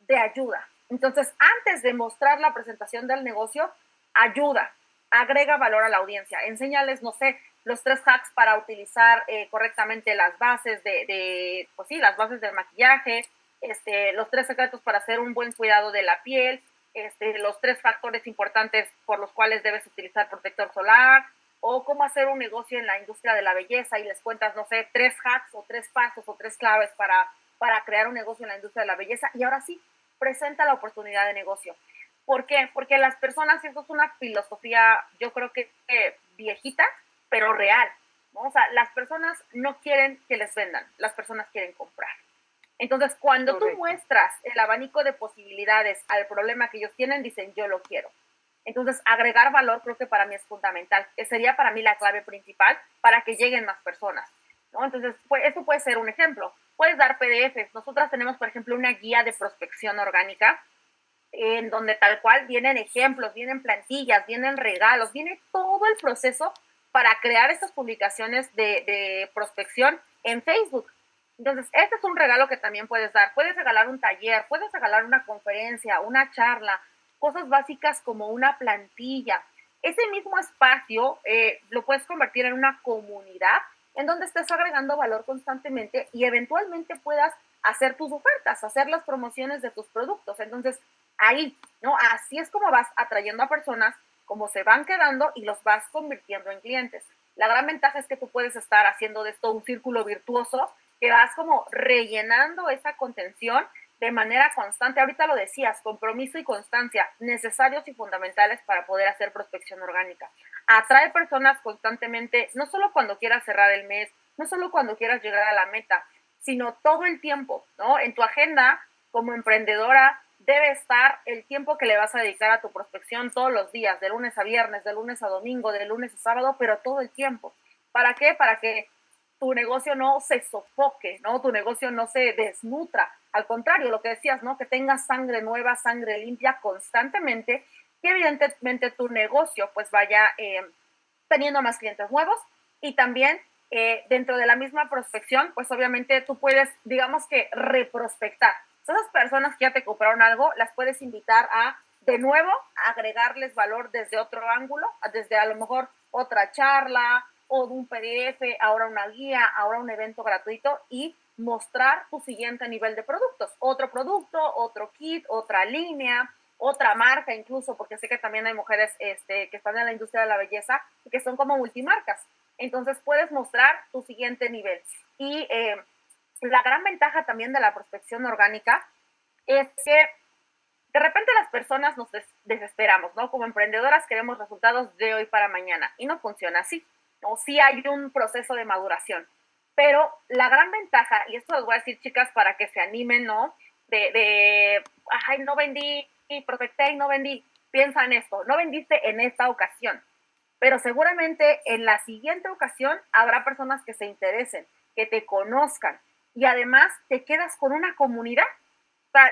de ayuda. Entonces, antes de mostrar la presentación del negocio, ayuda, agrega valor a la audiencia, enséñales, no sé, los tres hacks para utilizar eh, correctamente las bases de, pues sí, las bases del maquillaje, este, los tres secretos para hacer un buen cuidado de la piel, este, los tres factores importantes por los cuales debes utilizar protector solar, o cómo hacer un negocio en la industria de la belleza y les cuentas, no sé, tres hacks o tres pasos o tres claves para, para crear un negocio en la industria de la belleza. Y ahora sí, presenta la oportunidad de negocio. ¿Por qué? Porque las personas, eso es una filosofía, yo creo que viejita, pero real. O sea, las personas no quieren que les vendan, las personas quieren comprar. Entonces, cuando tú muestras el abanico de posibilidades al problema que ellos tienen, dicen, yo lo quiero. Entonces, agregar valor creo que para mí es fundamental. Que sería para mí la clave principal para que lleguen más personas. ¿no? Entonces, pues, esto puede ser un ejemplo. Puedes dar PDFs. Nosotras tenemos, por ejemplo, una guía de prospección orgánica en donde tal cual vienen ejemplos, vienen plantillas, vienen regalos, viene todo el proceso para crear estas publicaciones de, prospección en Facebook. Entonces, este es un regalo que también puedes dar. Puedes regalar un taller, puedes regalar una conferencia, una charla, cosas básicas como una plantilla. Ese mismo espacio eh, lo puedes convertir en una comunidad en donde estés agregando valor constantemente y eventualmente puedas hacer tus ofertas, hacer las promociones de tus productos. Entonces, ahí, ¿no? Así es como vas atrayendo a personas, como se van quedando y los vas convirtiendo en clientes. La gran ventaja es que tú puedes estar haciendo de esto un círculo virtuoso que vas como rellenando esa contención de manera constante. Ahorita lo decías, compromiso y constancia, necesarios y fundamentales para poder hacer prospección orgánica. Atrae personas constantemente, no solo cuando quieras cerrar el mes, no solo cuando quieras llegar a la meta, sino todo el tiempo, ¿no? En tu agenda como emprendedora debe estar el tiempo que le vas a dedicar a tu prospección todos los días, de lunes a viernes, de lunes a domingo, de lunes a sábado, pero todo el tiempo. ¿Para qué? Para que tu negocio no se sofoque, ¿no? Tu negocio no se desnutra. Al contrario, lo que decías, ¿no? Que tengas sangre nueva, sangre limpia constantemente, que evidentemente tu negocio pues vaya eh, teniendo más clientes nuevos y también eh, dentro de la misma prospección, pues obviamente tú puedes, digamos que, reprospectar. Esas personas que ya te compraron algo, las puedes invitar a, de nuevo, agregarles valor desde otro ángulo, desde a lo mejor otra charla, o de un PDF, ahora una guía, ahora un evento gratuito y mostrar tu siguiente nivel de productos. Otro producto, otro kit, otra línea, otra marca incluso, porque sé que también hay mujeres este, que están en la industria de la belleza y que son como multimarcas. Entonces puedes mostrar tu siguiente nivel. Y eh, la gran ventaja también de la prospección orgánica es que de repente las personas nos desesperamos, ¿no? Como emprendedoras queremos resultados de hoy para mañana y no funciona así. ¿no? Sí hay un proceso de maduración. Pero la gran ventaja, y esto les voy a decir, chicas, para que se animen, ¿no? De, de ay, no vendí, y prospecté y no vendí. Piensa en esto, no vendiste en esta ocasión, pero seguramente en la siguiente ocasión habrá personas que se interesen, que te conozcan y además te quedas con una comunidad.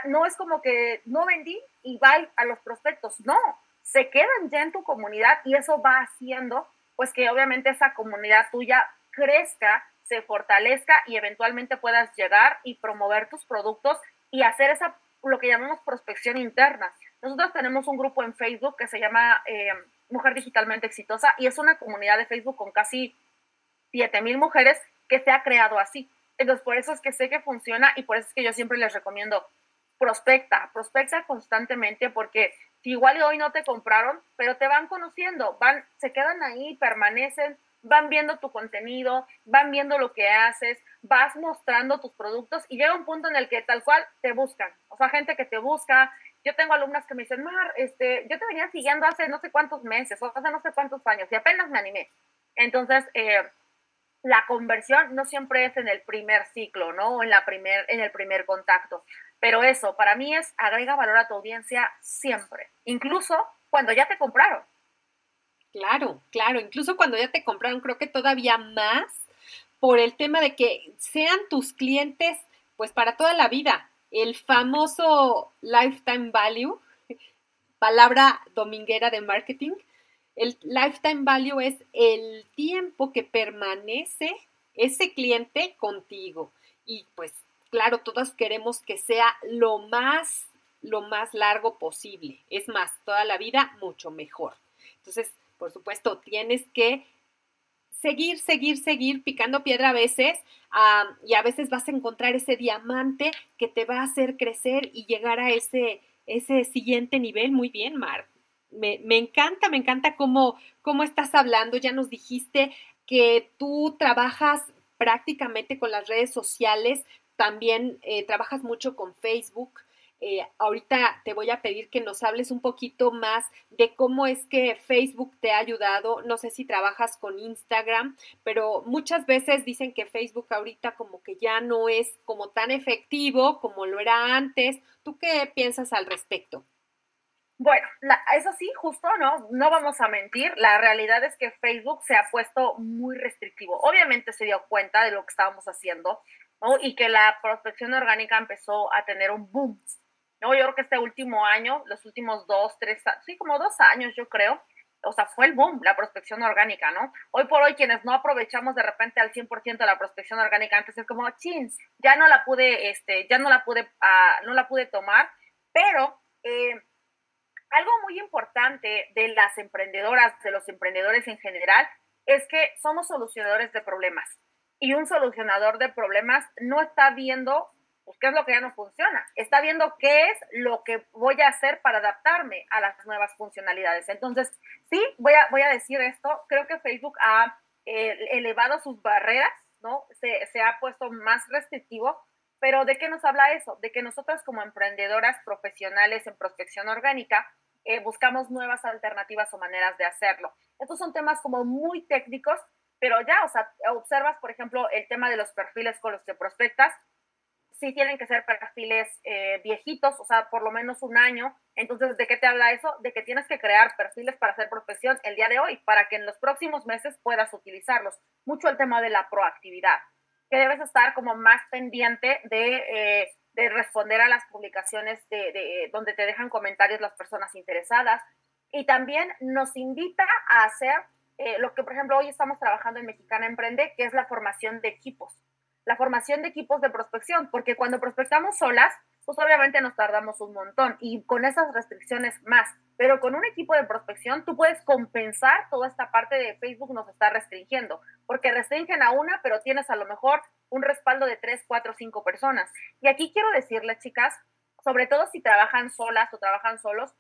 No es como que no vendí y va a los prospectos, no, se quedan ya en tu comunidad y eso va haciendo pues que obviamente esa comunidad tuya crezca, se fortalezca y eventualmente puedas llegar y promover tus productos y hacer esa, lo que llamamos prospección interna. Nosotros tenemos un grupo en Facebook que se llama eh, Mujer Digitalmente Exitosa y es una comunidad de Facebook con casi 7000 mujeres que se ha creado así. Entonces, por eso es que sé que funciona y por eso es que yo siempre les recomiendo prospecta, prospecta constantemente porque igual hoy no te compraron, pero te van conociendo, van, se quedan ahí, permanecen, van viendo tu contenido, van viendo lo que haces, vas mostrando tus productos y llega un punto en el que tal cual te buscan. O sea, gente que te busca. Yo tengo alumnas que me dicen, Mar, este, yo te venía siguiendo hace no sé cuántos meses o hace no sé cuántos años y apenas me animé. Entonces, eh, la conversión no siempre es en el primer ciclo, ¿no? O en, la primer, en el primer contacto. Pero eso, para mí es agrega valor a tu audiencia siempre, incluso cuando ya te compraron. Claro, claro, incluso cuando ya te compraron, creo que todavía más por el tema de que sean tus clientes, pues para toda la vida. El famoso lifetime value, palabra dominguera de marketing, el lifetime value es el tiempo que permanece ese cliente contigo. Y pues claro, todas queremos que sea lo más, lo más largo posible. Es más, toda la vida mucho mejor. Entonces, por supuesto, tienes que seguir, seguir, seguir picando piedra a veces y a veces vas a encontrar ese diamante que te va a hacer crecer y llegar a ese, ese siguiente nivel. Muy bien, Mar. Me, encanta, me encanta cómo, cómo estás hablando. Ya nos dijiste que tú trabajas prácticamente con las redes sociales, también eh, trabajas mucho con Facebook. Eh, ahorita te voy a pedir que nos hables un poquito más de cómo es que Facebook te ha ayudado. No sé si trabajas con Instagram, pero muchas veces dicen que Facebook ahorita como que ya no es como tan efectivo como lo era antes. ¿Tú qué piensas al respecto? Bueno, eso sí, justo, ¿no? No vamos a mentir, la realidad es que Facebook se ha puesto muy restrictivo. Obviamente se dio cuenta de lo que estábamos haciendo, y que la prospección orgánica empezó a tener un boom, ¿no? Yo creo que este último año, los últimos dos, tres, sí, como dos años yo creo, o sea, fue el boom, la prospección orgánica, ¿no? Hoy por hoy quienes no aprovechamos de repente al 100% la prospección orgánica, antes es como, chins, ya no la pude, este, ya no la pude, uh, no la pude tomar, pero eh, algo muy importante de las emprendedoras, de los emprendedores en general, es que somos solucionadores de problemas. Y un solucionador de problemas no está viendo pues, qué es lo que ya no funciona. Está viendo qué es lo que voy a hacer para adaptarme a las nuevas funcionalidades. Entonces, sí, voy a, decir esto. Creo que Facebook ha eh, elevado sus barreras, ¿no? Se ha puesto más restrictivo. Pero ¿de qué nos habla eso? De que nosotras como emprendedoras profesionales en prospección orgánica eh, buscamos nuevas alternativas o maneras de hacerlo. Estos son temas como muy técnicos, pero ya, o sea, observas, por ejemplo, el tema de los perfiles con los que prospectas sí tienen que ser perfiles eh, viejitos, o sea, por lo menos un año. Entonces, ¿de qué te habla eso? De que tienes que crear perfiles para hacer profesión el día de hoy, para que en los próximos meses puedas utilizarlos. Mucho el tema de la proactividad, que debes estar como más pendiente de, eh, de responder a las publicaciones de, de, donde te dejan comentarios las personas interesadas. Y también nos invita a hacer eh, lo que, por ejemplo, hoy estamos trabajando en Mexicana Emprende, que es la formación de equipos la formación de equipos de prospección, porque cuando prospectamos solas, pues obviamente nos tardamos un montón y con esas restricciones más, pero con un equipo de prospección tú puedes compensar toda esta parte de Facebook nos está restringiendo, porque restringen a una, pero tienes a lo mejor un respaldo de tres, cuatro, cinco personas. Y aquí quiero decirles, chicas, sobre todo si trabajan solas o trabajan solos,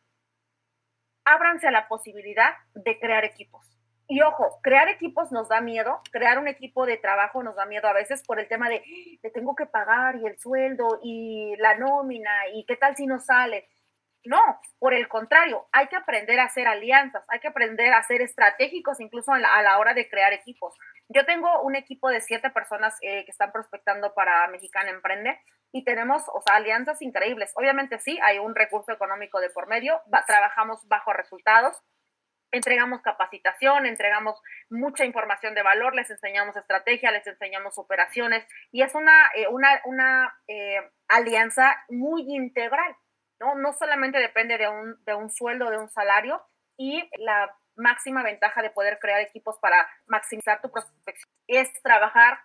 ábranse a la posibilidad de crear equipos y ojo, crear equipos nos da miedo, crear un equipo de trabajo nos da miedo a veces por el tema de, te tengo que pagar y el sueldo y la nómina y qué tal si no sale. No, por el contrario, hay que aprender a hacer alianzas, hay que aprender a ser estratégicos incluso a la, hora de crear equipos. Yo tengo un equipo de siete personas eh, que están prospectando para Mexicana Emprende y tenemos, o sea, alianzas increíbles. Obviamente sí, hay un recurso económico de por medio, trabajamos bajo resultados, entregamos capacitación, entregamos mucha información de valor, les enseñamos estrategia, les enseñamos operaciones y es una, eh, una, una eh, alianza muy integral, ¿no? No solamente depende de un, de un sueldo, de un salario y la máxima ventaja de poder crear equipos para maximizar tu prospección es trabajar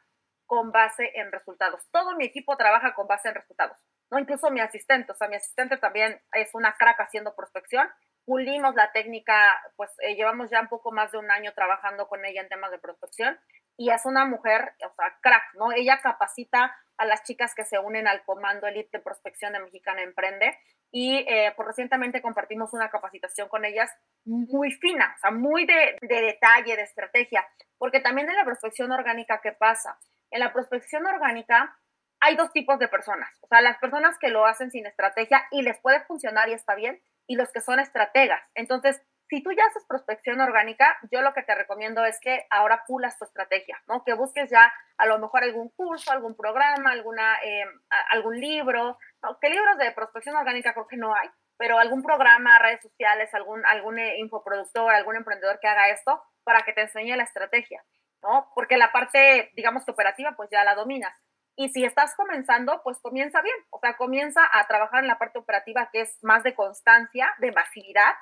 con base en resultados. Todo mi equipo trabaja con base en resultados, ¿no? Incluso mi asistente, o sea, mi asistente también es una crack haciendo prospección pulimos la técnica, pues eh, llevamos ya un poco más de un año trabajando con ella en temas de prospección y es una mujer, o sea, crack, ¿no? Ella capacita a las chicas que se unen al Comando Elite de Prospección de Mexicana Emprende y eh, pues recientemente compartimos una capacitación con ellas muy fina, o sea, muy de, de detalle, de estrategia, porque también en la prospección orgánica, ¿qué pasa? En la prospección orgánica hay dos tipos de personas, o sea, las personas que lo hacen sin estrategia y les puede funcionar y está bien, y los que son estrategas. Entonces, si tú ya haces prospección orgánica, yo lo que te recomiendo es que ahora pulas tu estrategia, ¿no? Que busques ya a lo mejor algún curso, algún programa, alguna, eh, algún libro, ¿no? ¿Qué libros de prospección orgánica creo que no hay? Pero algún programa, redes sociales, algún, algún eh, infoproductor, algún emprendedor que haga esto para que te enseñe la estrategia, ¿no? Porque la parte, digamos que operativa, pues ya la dominas. Y si estás comenzando, pues comienza bien, o sea, comienza a trabajar en la parte operativa que es más de constancia, de masividad,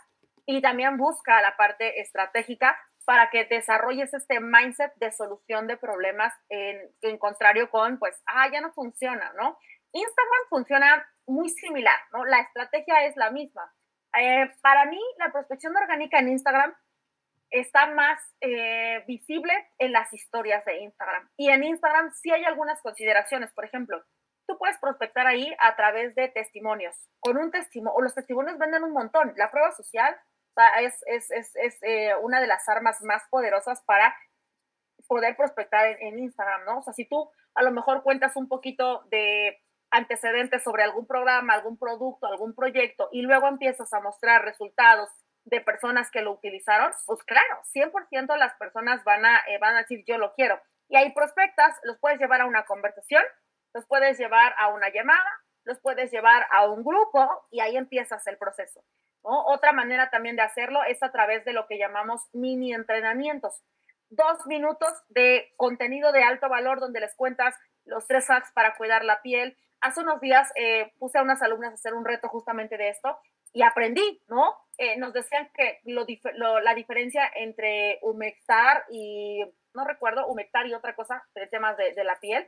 y también busca la parte estratégica para que desarrolles este mindset de solución de problemas en, en contrario con, pues, ah, ya no funciona, ¿no? Instagram funciona muy similar, ¿no? La estrategia es la misma. Eh, para mí, la prospección orgánica en Instagram está más eh, visible en las historias de Instagram. Y en Instagram sí hay algunas consideraciones. Por ejemplo, tú puedes prospectar ahí a través de testimonios. Con un testimonio, o los testimonios venden un montón. La prueba social es, es, es, es eh, una de las armas más poderosas para poder prospectar en, en Instagram, ¿no? O sea, si tú a lo mejor cuentas un poquito de antecedentes sobre algún programa, algún producto, algún proyecto y luego empiezas a mostrar resultados de personas que lo utilizaron, pues claro, 100% las personas van a, eh, van a decir yo lo quiero. Y ahí prospectas, los puedes llevar a una conversación, los puedes llevar a una llamada, los puedes llevar a un grupo y ahí empiezas el proceso. Otra manera también de hacerlo es a través de lo que llamamos mini entrenamientos. Dos minutos de contenido de alto valor donde les cuentas los tres hacks para cuidar la piel. Hace unos días eh, puse a unas alumnas a hacer un reto justamente de esto y aprendí, ¿no? Eh, nos decían que la diferencia entre humectar y, no recuerdo, humectar y otra cosa, de temas de, de la piel.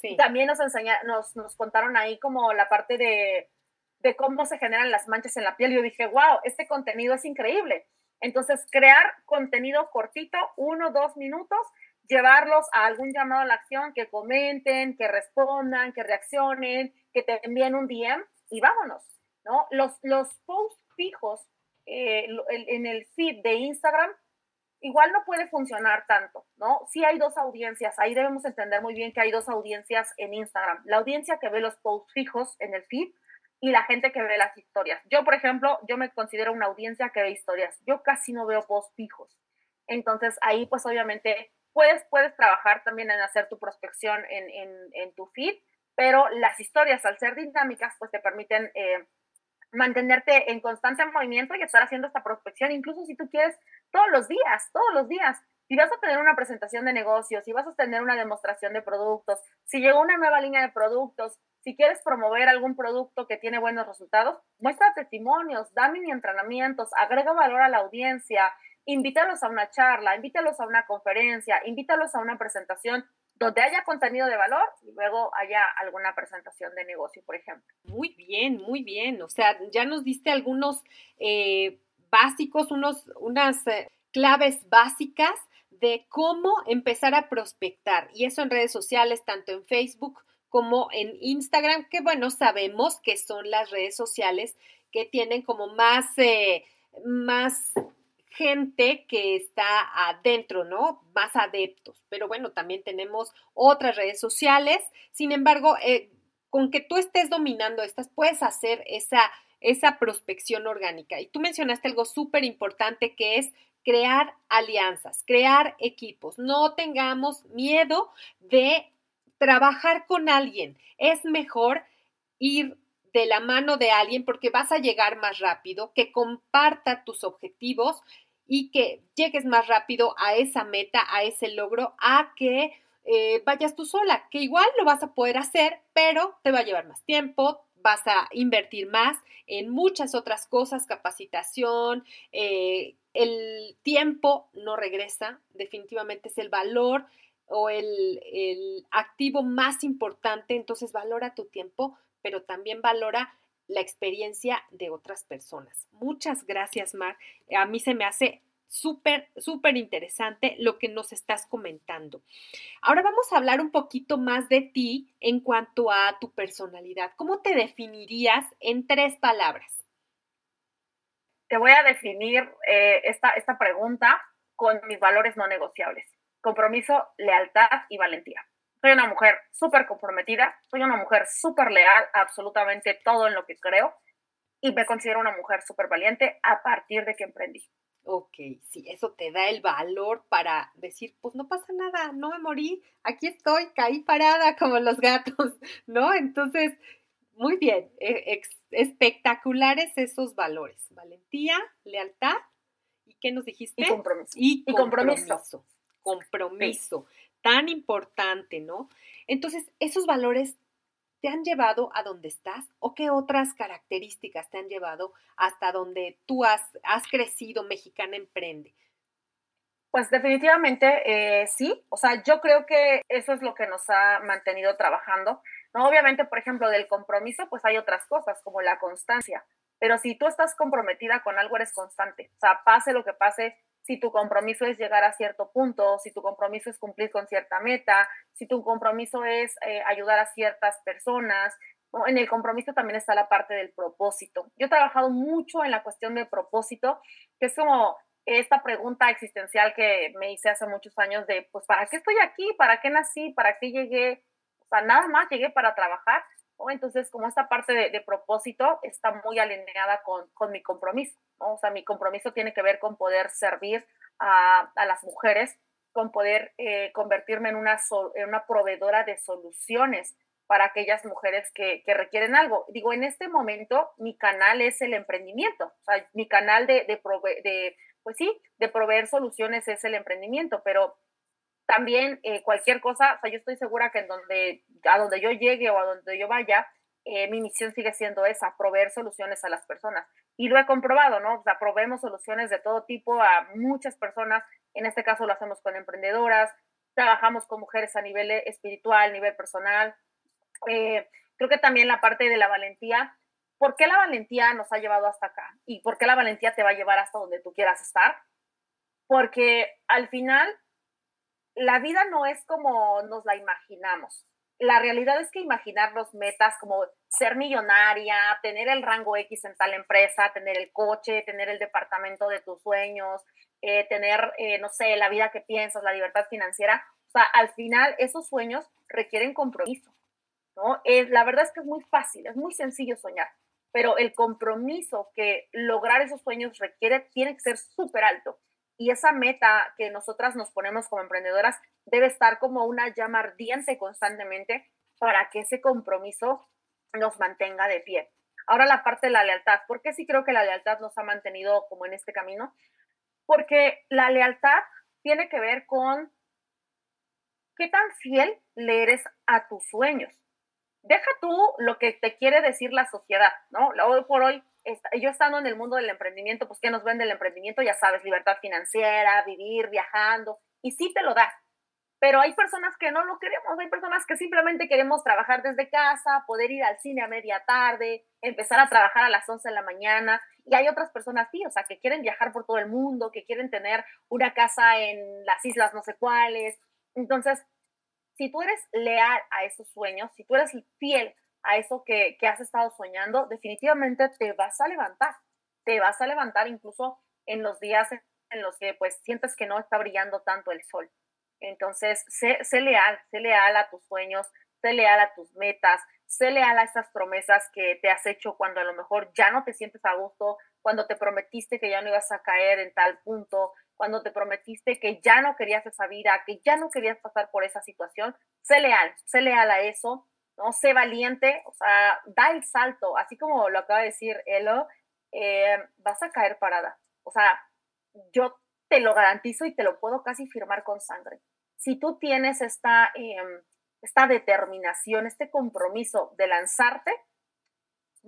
Sí. También nos, enseña, nos, nos contaron ahí como la parte de, de cómo se generan las manchas en la piel. Y yo dije, wow, este contenido es increíble. Entonces, crear contenido cortito, uno, dos minutos, llevarlos a algún llamado a la acción, que comenten, que respondan, que reaccionen, que te envíen un DM y vámonos, ¿no? Los, los posts fijos eh, en el feed de Instagram igual no puede funcionar tanto, ¿no? Sí hay dos audiencias, ahí debemos entender muy bien que hay dos audiencias en Instagram. La audiencia que ve los posts fijos en el feed y la gente que ve las historias. Yo, por ejemplo, yo me considero una audiencia que ve historias. Yo casi no veo posts fijos. Entonces, ahí pues obviamente puedes, puedes trabajar también en hacer tu prospección en, en, tu feed, pero las historias, al ser dinámicas, pues te permiten eh, mantenerte en constante movimiento y estar haciendo esta prospección, incluso si tú quieres todos los días, todos los días. Si vas a tener una presentación de negocios, si vas a tener una demostración de productos, si llegó una nueva línea de productos, si quieres promover algún producto que tiene buenos resultados, muestra testimonios, da mini entrenamientos, agrega valor a la audiencia, invítalos a una charla, invítalos a una conferencia, invítalos a una presentación donde haya contenido de valor y luego haya alguna presentación de negocio, por ejemplo. Muy bien, muy bien. O sea, ya nos diste algunos eh, básicos, unos, unas eh, claves básicas de cómo empezar a prospectar. Y eso en redes sociales, tanto en Facebook como en Instagram, que bueno, sabemos que son las redes sociales que tienen como más, eh, más gente que está adentro, ¿no? Más adeptos. Pero bueno, también tenemos otras redes sociales. Sin embargo, eh, con que tú estés dominando estas, puedes hacer esa, esa prospección orgánica. Y tú mencionaste algo súper importante que es crear alianzas, crear equipos. No tengamos miedo de trabajar con alguien. Es mejor ir de la mano de alguien porque vas a llegar más rápido, que comparta tus objetivos y que llegues más rápido a esa meta, a ese logro, a que eh, vayas tú sola, que igual lo vas a poder hacer, pero te va a llevar más tiempo, vas a invertir más en muchas otras cosas, capacitación, eh, el tiempo no regresa, definitivamente es el valor o el, activo más importante, entonces valora tu tiempo, pero también valora la experiencia de otras personas. Muchas gracias, Mar. A mí se me hace súper, súper interesante lo que nos estás comentando. Ahora vamos a hablar un poquito más de ti en cuanto a tu personalidad. ¿Cómo te definirías en tres palabras? Te voy a definir eh, esta, esta pregunta con mis valores no negociables compromiso, lealtad y valentía. Soy una mujer súper comprometida, soy una mujer súper leal a absolutamente todo en lo que creo y me considero una mujer súper valiente a partir de que emprendí. Ok, sí, eso te da el valor para decir, pues no pasa nada, no me morí, aquí estoy, caí parada como los gatos, ¿no? Entonces, muy bien, e, espectaculares esos valores, valentía, lealtad, ¿y qué nos dijiste? Y compromiso. Y, compromiso compromiso, tan importante, ¿no? Entonces, esos valores te han llevado a donde estás o qué otras características te han llevado hasta donde tú has, has crecido Mexicana Emprende? Pues definitivamente eh, sí, o sea, yo creo que eso es lo que nos ha mantenido trabajando. No, obviamente, por ejemplo, del compromiso, pues hay otras cosas como la constancia, pero si tú estás comprometida con algo, eres constante. O sea, pase lo que pase, si tu compromiso es llegar a cierto punto, si tu compromiso es cumplir con cierta meta, si tu compromiso es eh, ayudar a ciertas personas. En el compromiso también está la parte del propósito. Yo he trabajado mucho en la cuestión del propósito, que es como esta pregunta existencial que me hice hace muchos años de, pues, ¿para qué estoy aquí? ¿Para qué nací? ¿Para qué llegué? O nada más llegué para trabajar. Entonces, como esta parte de, propósito está muy alineada con, mi compromiso, O sea, mi compromiso tiene que ver con poder servir a, las mujeres, con poder eh, convertirme en una, en una proveedora de soluciones para aquellas mujeres que, requieren algo. Digo, en este momento mi canal es el emprendimiento, o sea, mi canal de, de, de pues sí, de proveer soluciones es el emprendimiento, pero también eh, cualquier cosa, o sea, yo estoy segura que en donde, a donde yo llegue o a donde yo vaya, eh, mi misión sigue siendo esa, proveer soluciones a las personas. y lo he comprobado, ¿no? O sea, probemos soluciones de todo tipo a muchas personas, en este caso lo hacemos con emprendedoras, trabajamos con mujeres a nivel espiritual, nivel personal. Eh, creo que también la parte de la valentía, ¿por qué la valentía nos ha llevado hasta acá? ¿Y por qué la valentía te va a llevar hasta donde tú quieras estar? Porque al final, la vida no es como nos la imaginamos la realidad es que imaginar los metas como ser millonaria, tener el rango X en tal empresa, tener el coche, tener el departamento de tus sueños, eh, tener, eh, no sé, la vida que piensas, la libertad financiera. O sea, al final esos sueños requieren compromiso, ¿no? Es, la verdad es que es muy fácil, es muy sencillo soñar, pero el compromiso que lograr esos sueños requiere tiene que ser súper alto y esa meta que nosotras nos ponemos como emprendedoras debe estar como una llama ardiente constantemente para que ese compromiso nos mantenga de pie. Ahora la parte de la lealtad. ¿Por qué sí creo que la lealtad nos ha mantenido como en este camino? Porque la lealtad tiene que ver con qué tan fiel le eres a tus sueños. Deja tú lo que te quiere decir la sociedad, ¿no? Hoy por hoy yo estando en el mundo del emprendimiento, pues ¿qué nos vende el emprendimiento? Ya sabes, libertad financiera, vivir viajando, y sí te lo da. Pero hay personas que no lo queremos, hay personas que simplemente queremos trabajar desde casa, poder ir al cine a media tarde, empezar a trabajar a las 11 de la mañana, y hay otras personas, sí, o sea, que quieren viajar por todo el mundo, que quieren tener una casa en las islas no sé cuáles. Entonces, si tú eres leal a esos sueños, si tú eres fiel a eso que, has estado soñando, definitivamente te vas a levantar, te vas a levantar incluso en los días en los que pues sientes que no está brillando tanto el sol. Entonces, sé, sé leal, sé leal a tus sueños, sé leal a tus metas, sé leal a esas promesas que te has hecho cuando a lo mejor ya no te sientes a gusto, cuando te prometiste que ya no ibas a caer en tal punto, cuando te prometiste que ya no querías esa vida, que ya no querías pasar por esa situación, sé leal, sé leal a eso ¿no? Sé valiente, o sea, da el salto, así como lo acaba de decir Elo, eh, vas a caer parada. O sea, yo te lo garantizo y te lo puedo casi firmar con sangre. Si tú tienes esta, em, esta determinación, este compromiso de lanzarte,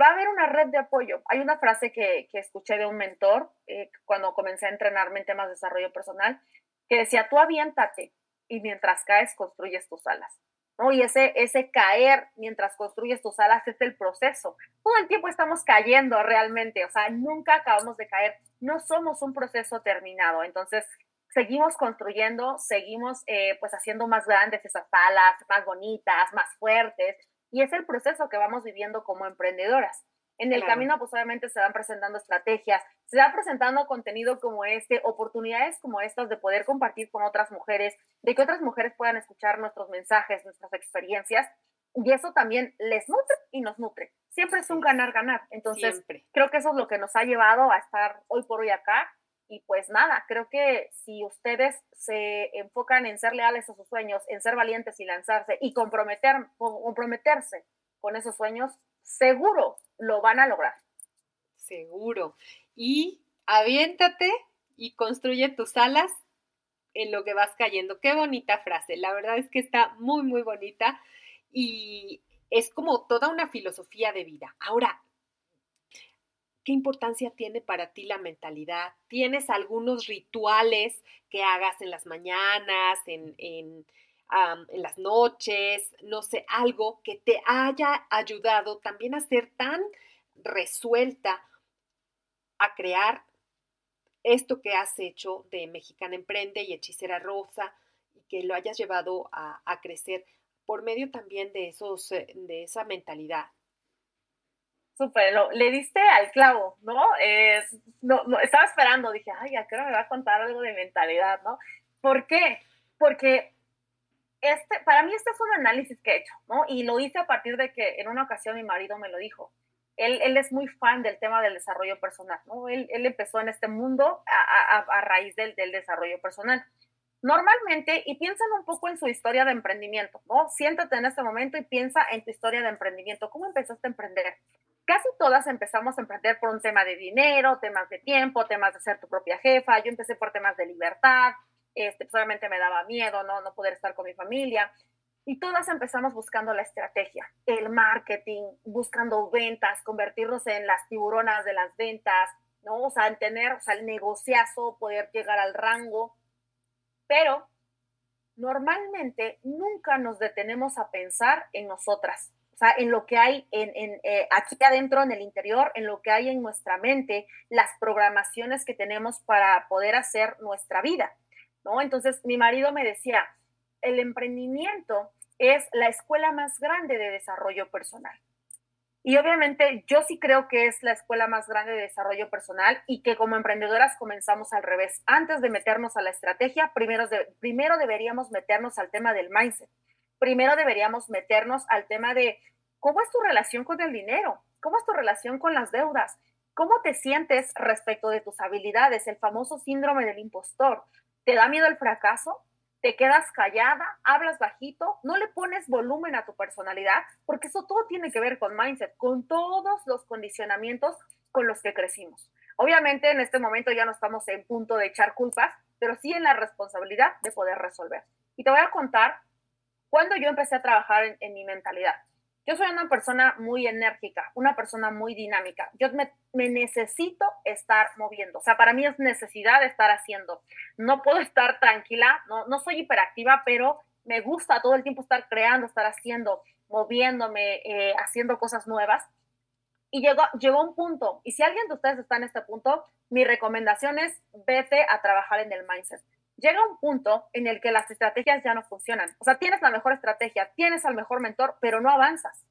va a haber una red de apoyo. Hay una frase que, escuché de un mentor eh, cuando comencé a entrenarme en temas de desarrollo personal, que decía, tú aviéntate y mientras caes construyes tus alas. ¿No? Y ese, ese caer mientras construyes tus alas es el proceso. Todo el tiempo estamos cayendo realmente, o sea, nunca acabamos de caer, no somos un proceso terminado, entonces seguimos construyendo, seguimos eh, pues haciendo más grandes esas alas, más bonitas, más fuertes, y es el proceso que vamos viviendo como emprendedoras. En el camino, pues obviamente se van presentando estrategias, se va presentando contenido como este, oportunidades como estas de poder compartir con otras mujeres, de que otras mujeres puedan escuchar nuestros mensajes, nuestras experiencias, y eso también les nutre y nos nutre. Siempre es un ganar-ganar. Entonces, creo que eso es lo que nos ha llevado a estar hoy por hoy acá. Y pues nada, creo que si ustedes se enfocan en ser leales a sus sueños, en ser valientes y lanzarse y comprometer, comprometerse con esos sueños, seguro lo van a lograr. Seguro. Y aviéntate y construye tus alas en lo que vas cayendo. Qué bonita frase. La verdad es que está muy, muy bonita y es como toda una filosofía de vida. Ahora, ¿qué importancia tiene para ti la mentalidad? ¿Tienes algunos rituales que hagas en las mañanas, en, en en las noches, no sé, algo que te haya ayudado también a ser tan resuelta a crear esto que has hecho de Mexicana Emprende y Hechicera Rosa y que lo hayas llevado a, crecer por medio también de, esos, eh, de esa mentalidad. Súper, le diste al clavo, ¿no? Estaba esperando, dije, ay, ¿a qué hora me va a contar algo de mentalidad, ¿no? ¿Por qué? Porque este, para mí este es un análisis que he hecho, ¿no? Y lo hice a partir de que en una ocasión mi marido me lo dijo. Él, él es muy fan del tema del desarrollo personal, ¿no? Él, él empezó en este mundo a, a, a raíz del, del, desarrollo personal. Normalmente, y piensan un poco en su historia de emprendimiento, ¿no? Siéntate en este momento y piensa en tu historia de emprendimiento. ¿Cómo empezaste a emprender? Casi todas empezamos a emprender por un tema de dinero, temas de tiempo, temas de ser tu propia jefa. Yo empecé por temas de libertad, este, solamente me daba miedo, ¿no? No poder estar con mi familia. Y todas empezamos buscando la estrategia, el marketing, buscando ventas, convertirnos en las tiburonas de las ventas, ¿no? O sea, en tener, o sea, el negociazo, poder llegar al rango. Pero normalmente nunca nos detenemos a pensar en nosotras, o sea, en lo que hay en, en eh, aquí adentro, en el interior, en lo que hay en nuestra mente, las programaciones que tenemos para poder hacer nuestra vida, ¿no? Entonces, mi marido me decía, el emprendimiento es la escuela más grande de desarrollo personal. Y obviamente yo sí creo que es la escuela más grande de desarrollo personal y que como emprendedoras comenzamos al revés. Antes de meternos a la estrategia, primero, primero deberíamos meternos al tema del mindset. Primero deberíamos meternos al tema de cómo es tu relación con el dinero, cómo es tu relación con las deudas, cómo te sientes respecto de tus habilidades, el famoso síndrome del impostor. ¿Te da miedo el fracaso? te quedas callada, hablas bajito, no le pones volumen a tu personalidad, porque eso todo tiene que ver con mindset, con todos los condicionamientos con los que crecimos. Obviamente en este momento ya no estamos en punto de echar culpas, pero sí en la responsabilidad de poder resolver. Y te voy a contar cuando yo empecé a trabajar en, en mi mentalidad. Yo soy una persona muy enérgica, una persona muy dinámica. Yo me, necesito estar moviendo. O sea, para mí es necesidad estar haciendo. No puedo estar tranquila, no, no soy hiperactiva, pero me gusta todo el tiempo estar creando, estar haciendo, moviéndome, eh, haciendo cosas nuevas. Y llegó, llegó un punto, y si alguien de ustedes está en este punto, mi recomendación es vete a trabajar en el mindset llega un punto en el que las estrategias ya no funcionan. O sea, tienes la mejor estrategia, tienes al mejor mentor, pero no avanzas.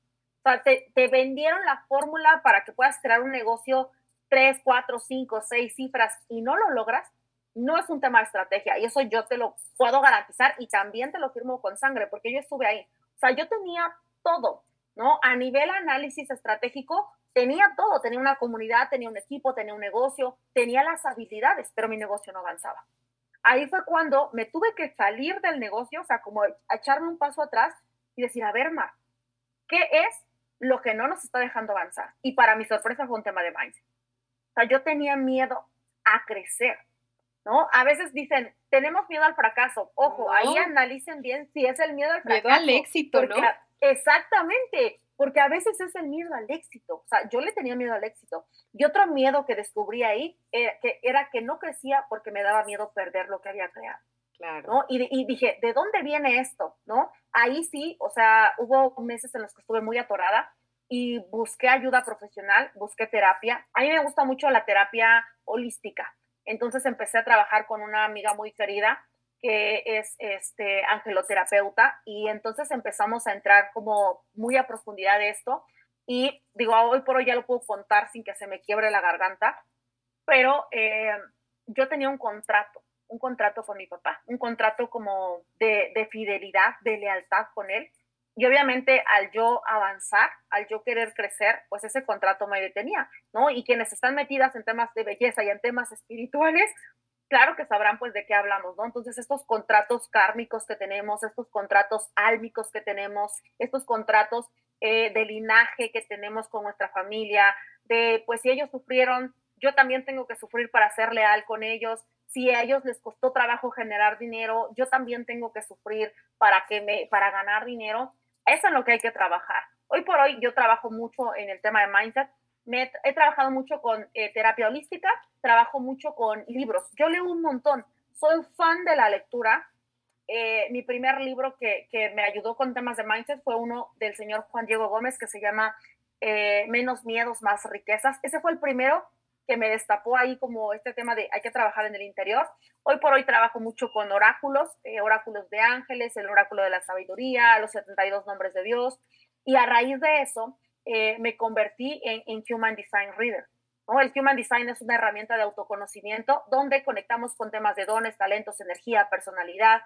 O sea, te, vendieron la fórmula para que puedas crear un negocio tres, cuatro, cinco, seis cifras y no lo logras. No es un tema de estrategia y eso yo te lo puedo garantizar y también te lo firmo con sangre porque yo estuve ahí. O sea, yo tenía todo, ¿no? A nivel análisis estratégico, tenía todo. Tenía una comunidad, tenía un equipo, tenía un negocio, tenía las habilidades, pero mi negocio no avanzaba ahí fue cuando me tuve que salir del negocio, o sea, como echarme un paso atrás y decir, a ver, Mar, ¿qué es lo que no nos está dejando avanzar? Y para mi sorpresa fue un tema de mindset. O sea, yo tenía miedo a crecer, ¿no? A veces dicen, tenemos miedo al fracaso. Ojo, ahí analicen bien si es el miedo al fracaso. Miedo al éxito, ¿no? Exactamente, porque a veces es el miedo al éxito. O sea, yo le tenía miedo al éxito. Y otro miedo que descubrí ahí era que, era que no crecía porque me daba miedo perder lo que había creado. Claro. ¿no? Y, y, dije, ¿de dónde viene esto? ¿No? Ahí sí, o sea, hubo meses en los que estuve muy atorada y busqué ayuda profesional, busqué terapia. A mí me gusta mucho la terapia holística. Entonces empecé a trabajar con una amiga muy querida que es este angeloterapeuta y entonces empezamos a entrar como muy a profundidad de esto y digo, hoy por hoy ya lo puedo contar sin que se me quiebre la garganta, pero eh, yo tenía un contrato, un contrato con mi papá, un contrato como de, de fidelidad, de lealtad con él. Y obviamente al yo avanzar, al yo querer crecer, pues ese contrato me detenía, ¿no? Y quienes están metidas en temas de belleza y en temas espirituales, claro que sabrán pues de qué hablamos, ¿no? Entonces estos contratos kármicos que tenemos, estos contratos álmicos que tenemos, estos contratos eh, de linaje que tenemos con nuestra familia, de pues si ellos sufrieron, yo también tengo que sufrir para ser leal con ellos, si a ellos les costó trabajo generar dinero, yo también tengo que sufrir para que me para ganar dinero. Eso es lo que hay que trabajar. Hoy por hoy yo trabajo mucho en el tema de mindset, me he, trabajado mucho con eh, terapia holística, trabajo mucho con libros. Yo leo un montón, soy fan de la lectura. Eh, mi primer libro que, que, me ayudó con temas de mindset fue uno del señor Juan Diego Gómez que se llama eh, Menos miedos, más riquezas. Ese fue el primero que me destapó ahí como este tema de hay que trabajar en el interior. Hoy por hoy trabajo mucho con oráculos, oráculos de ángeles, el oráculo de la sabiduría, los 72 nombres de Dios. Y a raíz de eso, eh, me convertí en, Human Design Reader. ¿no? El Human Design es una herramienta de autoconocimiento donde conectamos con temas de dones, talentos, energía, personalidad,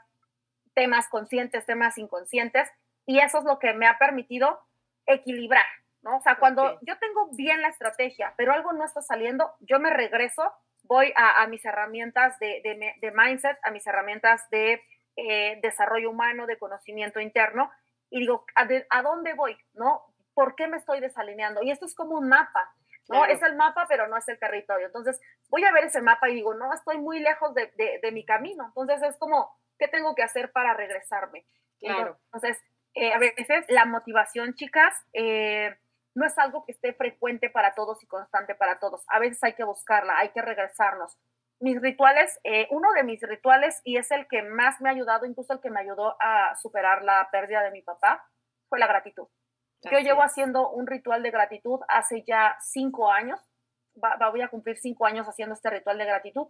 temas conscientes, temas inconscientes, y eso es lo que me ha permitido equilibrar, ¿no? O sea, cuando yo tengo bien la estrategia, pero algo no está saliendo, yo me regreso, voy a, mis herramientas de, de, mindset, a mis herramientas de eh, desarrollo humano, de conocimiento interno, y digo, ¿a, ¿a, dónde voy? ¿No? ¿Por qué me estoy desalineando? Y esto es como un mapa, ¿no? Es el mapa, pero no es el territorio. Entonces, voy a ver ese mapa y digo, no, estoy muy lejos de, mi camino. Entonces, es como, ¿qué tengo que hacer para regresarme? Claro. Entonces, eh, a veces la motivación, chicas, eh, no es algo que esté frecuente para todos y constante para todos. A veces hay que buscarla, hay que regresarnos. Mis rituales, eh, uno de mis rituales, y es el que más me ha ayudado, incluso el que me ayudó a superar la pérdida de mi papá, fue la gratitud. Yo llevo haciendo un ritual de gratitud hace ya cinco años. voy a cumplir cinco años haciendo este ritual de gratitud.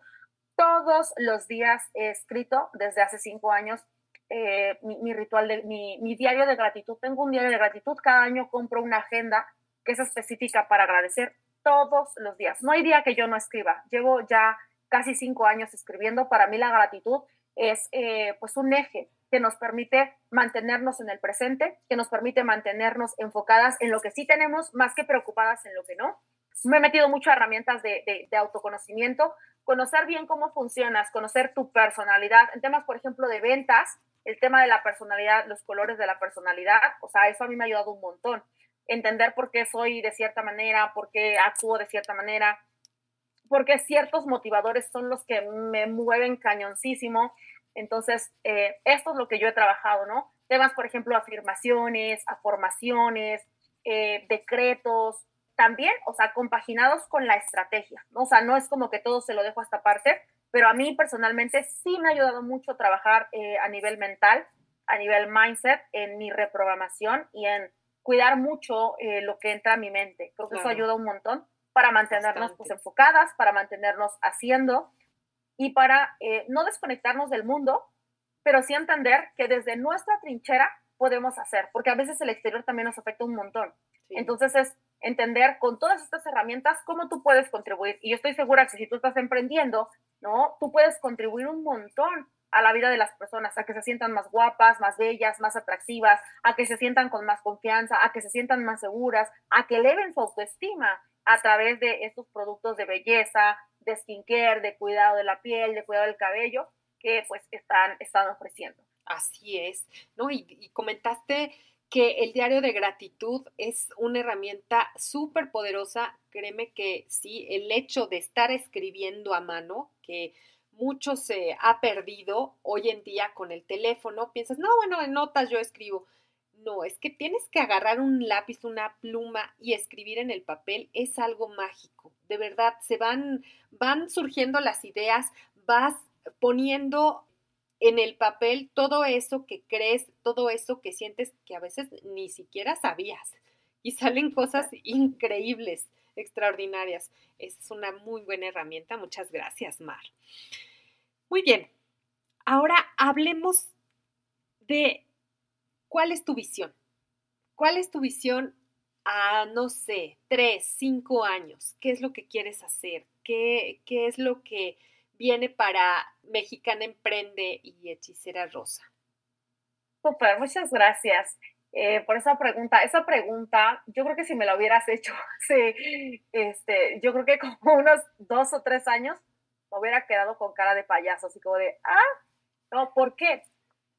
Todos los días he escrito desde hace cinco años eh, mi, ritual, de, mi, mi, diario de gratitud. Tengo un diario de gratitud. Cada año compro una agenda que es específica para agradecer todos los días. No hay día que yo no escriba. Llevo ya casi cinco años escribiendo. Para mí la gratitud es eh, pues un eje que nos permite mantenernos en el presente, que nos permite mantenernos enfocadas en lo que sí tenemos, más que preocupadas en lo que no. Me he metido mucho a herramientas de, de, autoconocimiento, conocer bien cómo funcionas, conocer tu personalidad, en temas, por ejemplo, de ventas, el tema de la personalidad, los colores de la personalidad, o sea, eso a mí me ha ayudado un montón. Entender por qué soy de cierta manera, por qué actúo de cierta manera, porque ciertos motivadores son los que me mueven cañoncísimo entonces, eh, esto es lo que yo he trabajado, ¿no? Temas, por ejemplo, afirmaciones, afirmaciones, eh, decretos, también, o sea, compaginados con la estrategia, ¿no? O sea, no es como que todo se lo dejo a esta parte, pero a mí personalmente sí me ha ayudado mucho trabajar eh, a nivel mental, a nivel mindset, en mi reprogramación y en cuidar mucho lo que entra a mi mente. Creo que eso ayuda un montón para mantenernos pues, enfocadas, para mantenernos haciendo y para eh, no desconectarnos del mundo, pero sí entender que desde nuestra trinchera podemos hacer, porque a veces el exterior también nos afecta un montón. Entonces es entender con todas estas herramientas cómo tú puedes contribuir. Y yo estoy segura que si tú estás emprendiendo, ¿no? Tú puedes contribuir un montón a la vida de las personas, a que se sientan más guapas, más bellas, más atractivas, a que se sientan con más confianza, a que se sientan más seguras, a que eleven su autoestima a través de estos productos de belleza, de skincare, de cuidado de la piel, de cuidado del cabello, que pues están, están ofreciendo. Así es, ¿no? Y, comentaste que el diario de gratitud es una herramienta súper poderosa. Créeme que sí, el hecho de estar escribiendo a mano, que mucho se ha perdido hoy en día con el teléfono, piensas, no, bueno, en notas yo escribo. No, es que tienes que agarrar un lápiz, una pluma y escribir en el papel es algo mágico. De verdad, se van, van surgiendo las ideas, vas poniendo en el papel todo eso que crees, todo eso que sientes que a veces ni siquiera sabías. Y salen cosas increíbles, extraordinarias. Es una muy buena herramienta. Muchas gracias, Mar. Muy bien. Ahora hablemos de ¿Cuál es tu visión? ¿Cuál es tu visión no sé, tres, cinco años? ¿Qué es lo que quieres hacer? ¿Qué, qué es lo que viene para Mexicana Emprende y Hechicera Rosa? Super, muchas gracias. Eh, por esa pregunta. Esa pregunta, yo creo que si me la hubieras hecho hace, este, yo creo que como unos dos o tres años, me hubiera quedado con cara de payaso, así como de, ah, no, ¿por qué?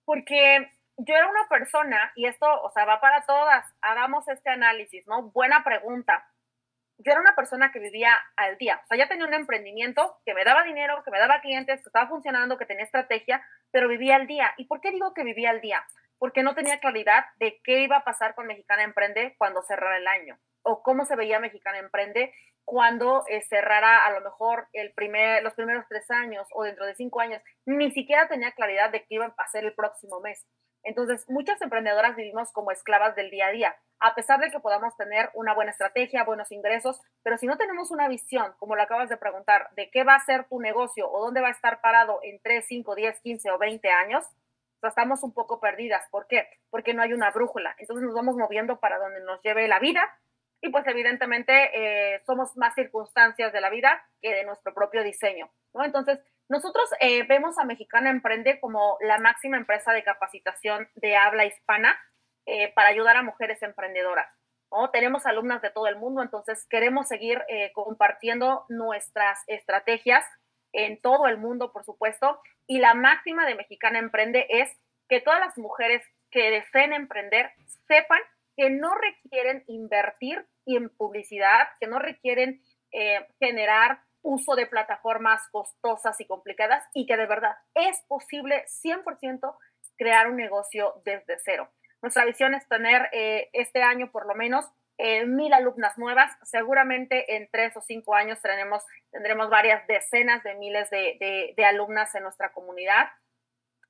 Porque yo era una persona, y esto, o sea, va para todas, hagamos este análisis, ¿no? Buena pregunta. Yo era una persona que vivía al día, o sea, ya tenía un emprendimiento que me daba dinero, que me daba clientes, que estaba funcionando, que tenía estrategia, pero vivía al día. ¿Y por qué digo que vivía al día? Porque no tenía claridad de qué iba a pasar con Mexicana Emprende cuando cerrara el año, o cómo se veía Mexicana Emprende cuando eh, cerrara a lo mejor primer, los primeros tres años o dentro de cinco años. Ni siquiera tenía claridad de qué iba a pasar el próximo mes. Entonces, muchas emprendedoras vivimos como esclavas del día a día, a pesar de que podamos tener una buena estrategia, buenos ingresos, pero si no tenemos una visión, como lo acabas de preguntar, de qué va a ser tu negocio o dónde va a estar parado en 3, 5, 10, 15 o 20 años, estamos un poco perdidas. ¿Por qué? Porque no hay una brújula. Entonces nos vamos moviendo para donde nos lleve la vida y pues evidentemente eh, somos más circunstancias de la vida que de nuestro propio diseño. ¿no? Entonces, nosotros eh, vemos a Mexicana Emprende como la máxima empresa de capacitación de habla hispana eh, para ayudar a mujeres emprendedoras. Tenemos alumnas de todo el mundo, entonces queremos seguir eh, compartiendo nuestras estrategias en todo el mundo, por supuesto. Y la máxima de Mexicana Emprende es que todas las mujeres que deseen emprender sepan que no requieren invertir en publicidad, que no requieren generar uso de plataformas costosas y complicadas y que de verdad es posible 100% crear un negocio desde cero. Nuestra visión es tener eh, este año por lo menos eh, mil alumnas nuevas. Seguramente en tres o cinco años tendremos, tendremos varias decenas de miles de, de, alumnas en nuestra comunidad.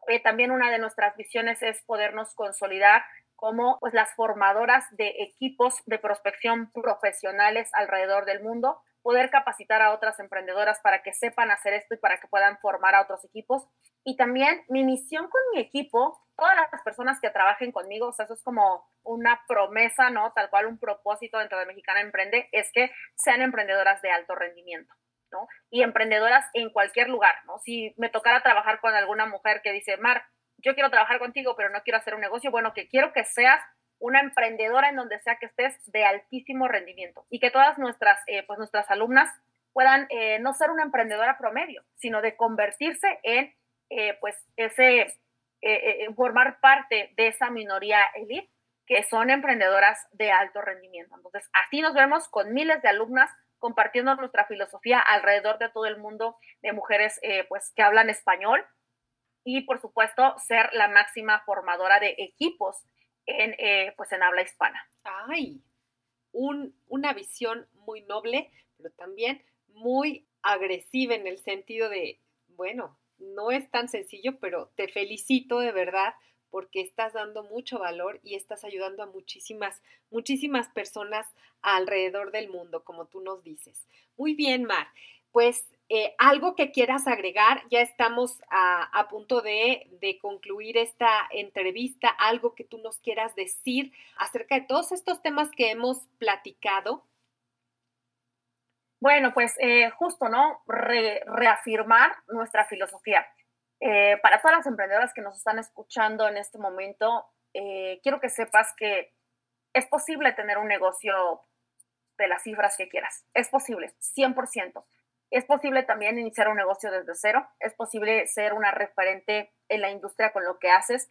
Eh, también una de nuestras visiones es podernos consolidar como pues, las formadoras de equipos de prospección profesionales alrededor del mundo, poder capacitar a otras emprendedoras para que sepan hacer esto y para que puedan formar a otros equipos. Y también mi misión con mi equipo todas las personas que trabajen conmigo, o sea, eso es como una promesa, ¿no? Tal cual un propósito dentro de Mexicana Emprende, es que sean emprendedoras de alto rendimiento, ¿no? Y emprendedoras en cualquier lugar, ¿no? Si me tocara trabajar con alguna mujer que dice, Mar, yo quiero trabajar contigo, pero no quiero hacer un negocio, bueno, que quiero que seas una emprendedora en donde sea que estés de altísimo rendimiento y que todas nuestras, eh, pues nuestras alumnas puedan eh, no ser una emprendedora promedio, sino de convertirse en, eh, pues, ese formar parte de esa minoría elite que son emprendedoras de alto rendimiento. Entonces, así nos vemos con miles de alumnas compartiendo nuestra filosofía alrededor de todo el mundo de mujeres pues, que hablan español y, por supuesto, ser la máxima formadora de equipos en, pues, en habla hispana. ¡Ay! una visión muy noble, pero también muy agresiva en el sentido de, bueno, no es tan sencillo, pero te felicito de verdad porque estás dando mucho valor y estás ayudando a muchísimas, muchísimas personas alrededor del mundo, como tú nos dices. Muy bien, Mar. Pues eh, algo que quieras agregar, ya estamos a, punto de, concluir esta entrevista, algo que tú nos quieras decir acerca de todos estos temas que hemos platicado. Bueno, pues eh, justo, ¿no? reafirmar nuestra filosofía. Eh, para todas las emprendedoras que nos están escuchando en este momento, quiero que sepas que es posible tener un negocio de las cifras que quieras. Es posible, 100%. Es posible también iniciar un negocio desde cero. Es posible ser una referente en la industria con lo que haces.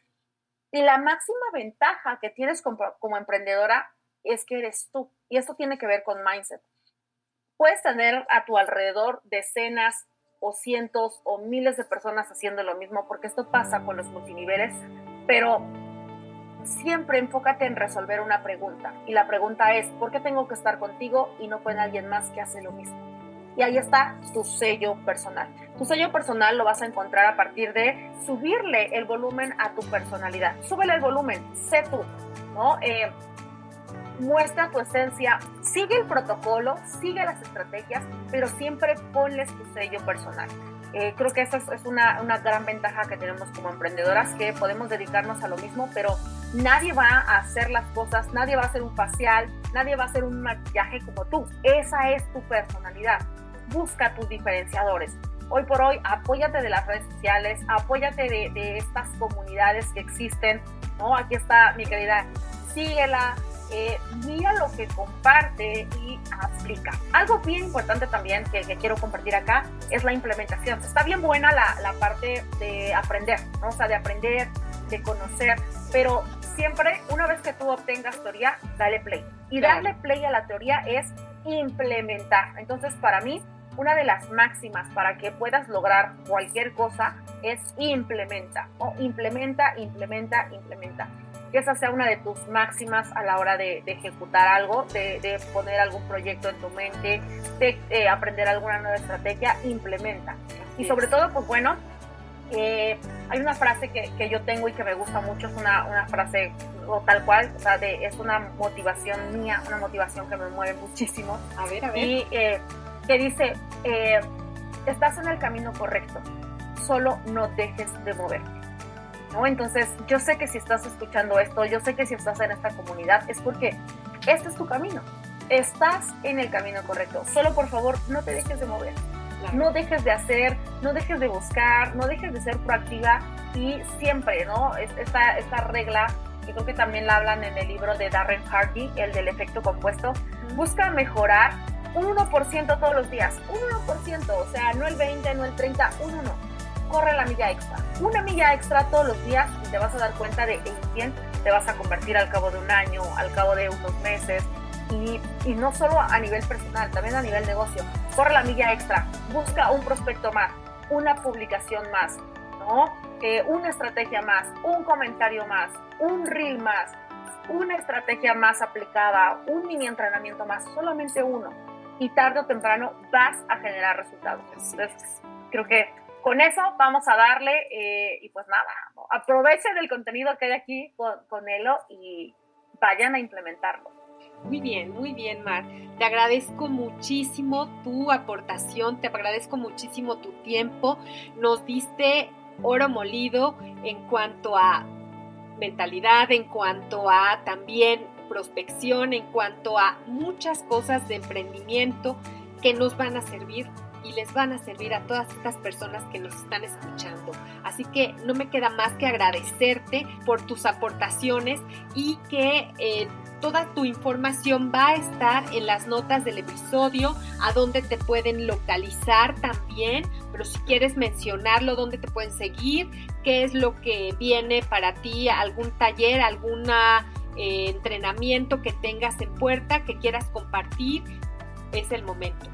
Y la máxima ventaja que tienes como, emprendedora es que eres tú. Y esto tiene que ver con mindset puedes tener a tu alrededor decenas o cientos o miles de personas haciendo lo mismo, porque esto pasa con los multiniveles, pero siempre enfócate en resolver una pregunta. Y la pregunta es, ¿por qué tengo que estar contigo y no con alguien más que hace lo mismo? Y ahí está tu sello personal. Tu sello personal lo vas a encontrar a partir de subirle el volumen a tu personalidad. Súbele el volumen, sé tú, ¿no? Eh, muestra tu esencia, sigue el protocolo, sigue las estrategias, pero siempre ponles tu sello personal. Eh, creo que esa es, una, una, gran ventaja que tenemos como emprendedoras, que podemos dedicarnos a lo mismo, pero nadie va a hacer las cosas, nadie va a hacer un facial, nadie va a hacer un maquillaje como tú. Esa es tu personalidad. Busca tus diferenciadores. Hoy por hoy, apóyate de las redes sociales, apóyate de, de estas comunidades que existen, ¿no? Aquí está mi querida, síguela, eh, mira lo que comparte y aplica. Algo bien importante también que, quiero compartir acá es la implementación. Está bien buena la, la parte de aprender, ¿no? o sea, de aprender, de conocer, pero siempre una vez que tú obtengas teoría, dale play. Y darle play a la teoría es implementar. Entonces, para mí, una de las máximas para que puedas lograr cualquier cosa es implementa, o implementa, implementa, implementa que esa sea una de tus máximas a la hora de, ejecutar algo, de, poner algún proyecto en tu mente, de eh, aprender alguna nueva estrategia, implementa. Y sobre todo, pues bueno, eh, hay una frase que, que, yo tengo y que me gusta mucho, es una, una frase o tal cual, o sea, de, es una motivación mía, una motivación que me mueve muchísimo. A ver, a ver. Y eh, que dice, estás en el camino correcto, solo no dejes de moverte. Entonces, yo sé que si estás escuchando esto, yo sé que si estás en esta comunidad, es porque este es tu camino. Estás en el camino correcto. Solo por favor, no te dejes de mover. No dejes de hacer, no dejes de buscar, no dejes de ser proactiva y siempre, ¿no? Esta, esta regla, que creo que también la hablan en el libro de Darren Hardy, el del efecto compuesto, busca mejorar un 1% todos los días. Un 1%, o sea, no el 20, no el 30, un 1 corre la milla extra. Una milla extra todos los días y te vas a dar cuenta de en quién te vas a convertir al cabo de un año, al cabo de unos meses. Y, y no solo a nivel personal, también a nivel negocio. Corre la milla extra, busca un prospecto más, una publicación más, ¿no? eh, una estrategia más, un comentario más, un reel más, una estrategia más aplicada, un mini entrenamiento más, solamente uno. Y tarde o temprano vas a generar resultados. Entonces, creo que con eso vamos a darle eh, y pues nada, aprovechen del contenido que hay aquí con, con Elo y vayan a implementarlo. Muy bien, muy bien, Mar. Te agradezco muchísimo tu aportación, te agradezco muchísimo tu tiempo. Nos diste oro molido en cuanto a mentalidad, en cuanto a también prospección, en cuanto a muchas cosas de emprendimiento que nos van a servir y les van a servir a todas estas personas que nos están escuchando. Así que no me queda más que agradecerte por tus aportaciones y que eh, toda tu información va a estar en las notas del episodio, a dónde te pueden localizar también, pero si quieres mencionarlo, dónde te pueden seguir, qué es lo que viene para ti, algún taller, algún eh, entrenamiento que tengas en puerta, que quieras compartir, es el momento.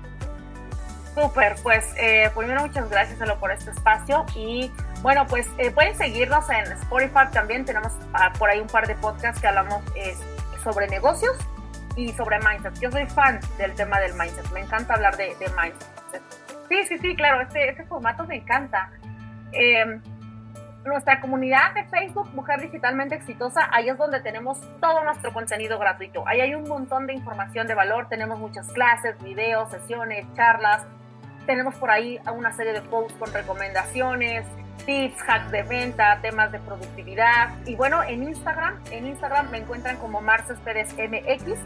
Súper, pues eh, primero muchas gracias por este espacio y bueno, pues eh, pueden seguirnos en Spotify también, tenemos ah, por ahí un par de podcasts que hablamos sobre negocios y sobre mindset. Yo soy fan del tema del mindset, me encanta hablar de, mindset. Sí, sí, sí, claro, este, este formato me encanta. Nuestra comunidad de Facebook, Mujer Digitalmente Exitosa, ahí es donde tenemos todo nuestro contenido gratuito. Ahí hay un montón de información de valor, tenemos muchas clases, videos, sesiones, charlas, tenemos por ahí una serie de posts con recomendaciones, tips, hacks de venta, temas de productividad. Y bueno, en Instagram, en Instagram me encuentran como Marces Pérez MX,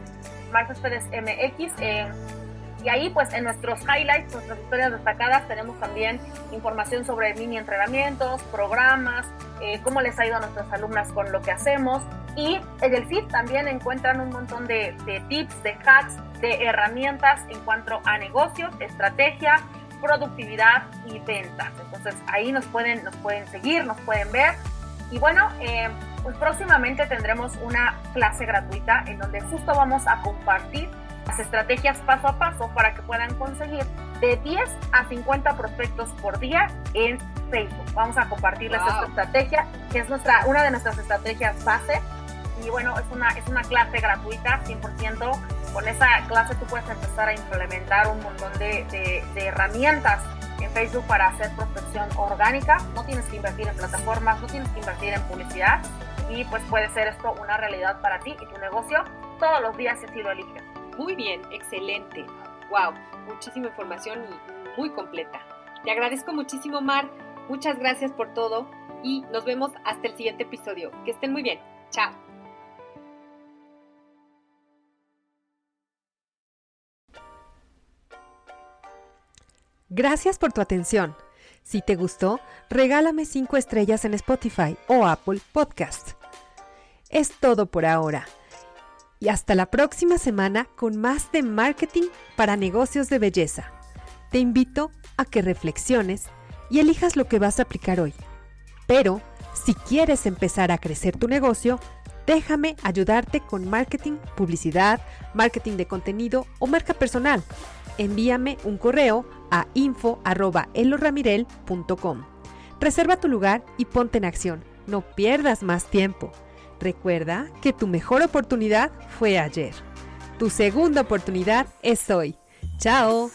Marces Pérez MX. Eh, y ahí, pues, en nuestros highlights, nuestras historias destacadas, tenemos también información sobre mini entrenamientos, programas, eh, cómo les ha ido a nuestras alumnas con lo que hacemos. Y en el feed también encuentran un montón de, de tips, de hacks, de herramientas en cuanto a negocios, estrategia, productividad y ventas. Entonces ahí nos pueden, nos pueden seguir, nos pueden ver. Y bueno, eh, pues próximamente tendremos una clase gratuita en donde justo vamos a compartir las estrategias paso a paso para que puedan conseguir de 10 a 50 prospectos por día en Facebook. Vamos a compartirles esta estrategia, que es nuestra, una de nuestras estrategias base. Y bueno, es una, es una clase gratuita, 100% con esa clase tú puedes empezar a implementar un montón de, herramientas en Facebook para hacer prospección orgánica. No tienes que invertir en plataformas, no tienes que invertir en publicidad y pues puede ser esto una realidad para ti y tu negocio todos los días si así lo eliges. Muy bien, excelente. Wow, muchísima información y muy completa. Te agradezco muchísimo, Mar. Muchas gracias por todo y nos vemos hasta el siguiente episodio. Que estén muy bien. Chao. Gracias por tu atención. Si te gustó, regálame 5 estrellas en Spotify o Apple Podcast. Es todo por ahora. Y hasta la próxima semana con más de marketing para negocios de belleza. Te invito a que reflexiones y elijas lo que vas a aplicar hoy. Pero, si quieres empezar a crecer tu negocio, déjame ayudarte con marketing, publicidad, marketing de contenido o marca personal. Envíame un correo a info.eloramirel.com. Reserva tu lugar y ponte en acción. No pierdas más tiempo. Recuerda que tu mejor oportunidad fue ayer. Tu segunda oportunidad es hoy. ¡Chao!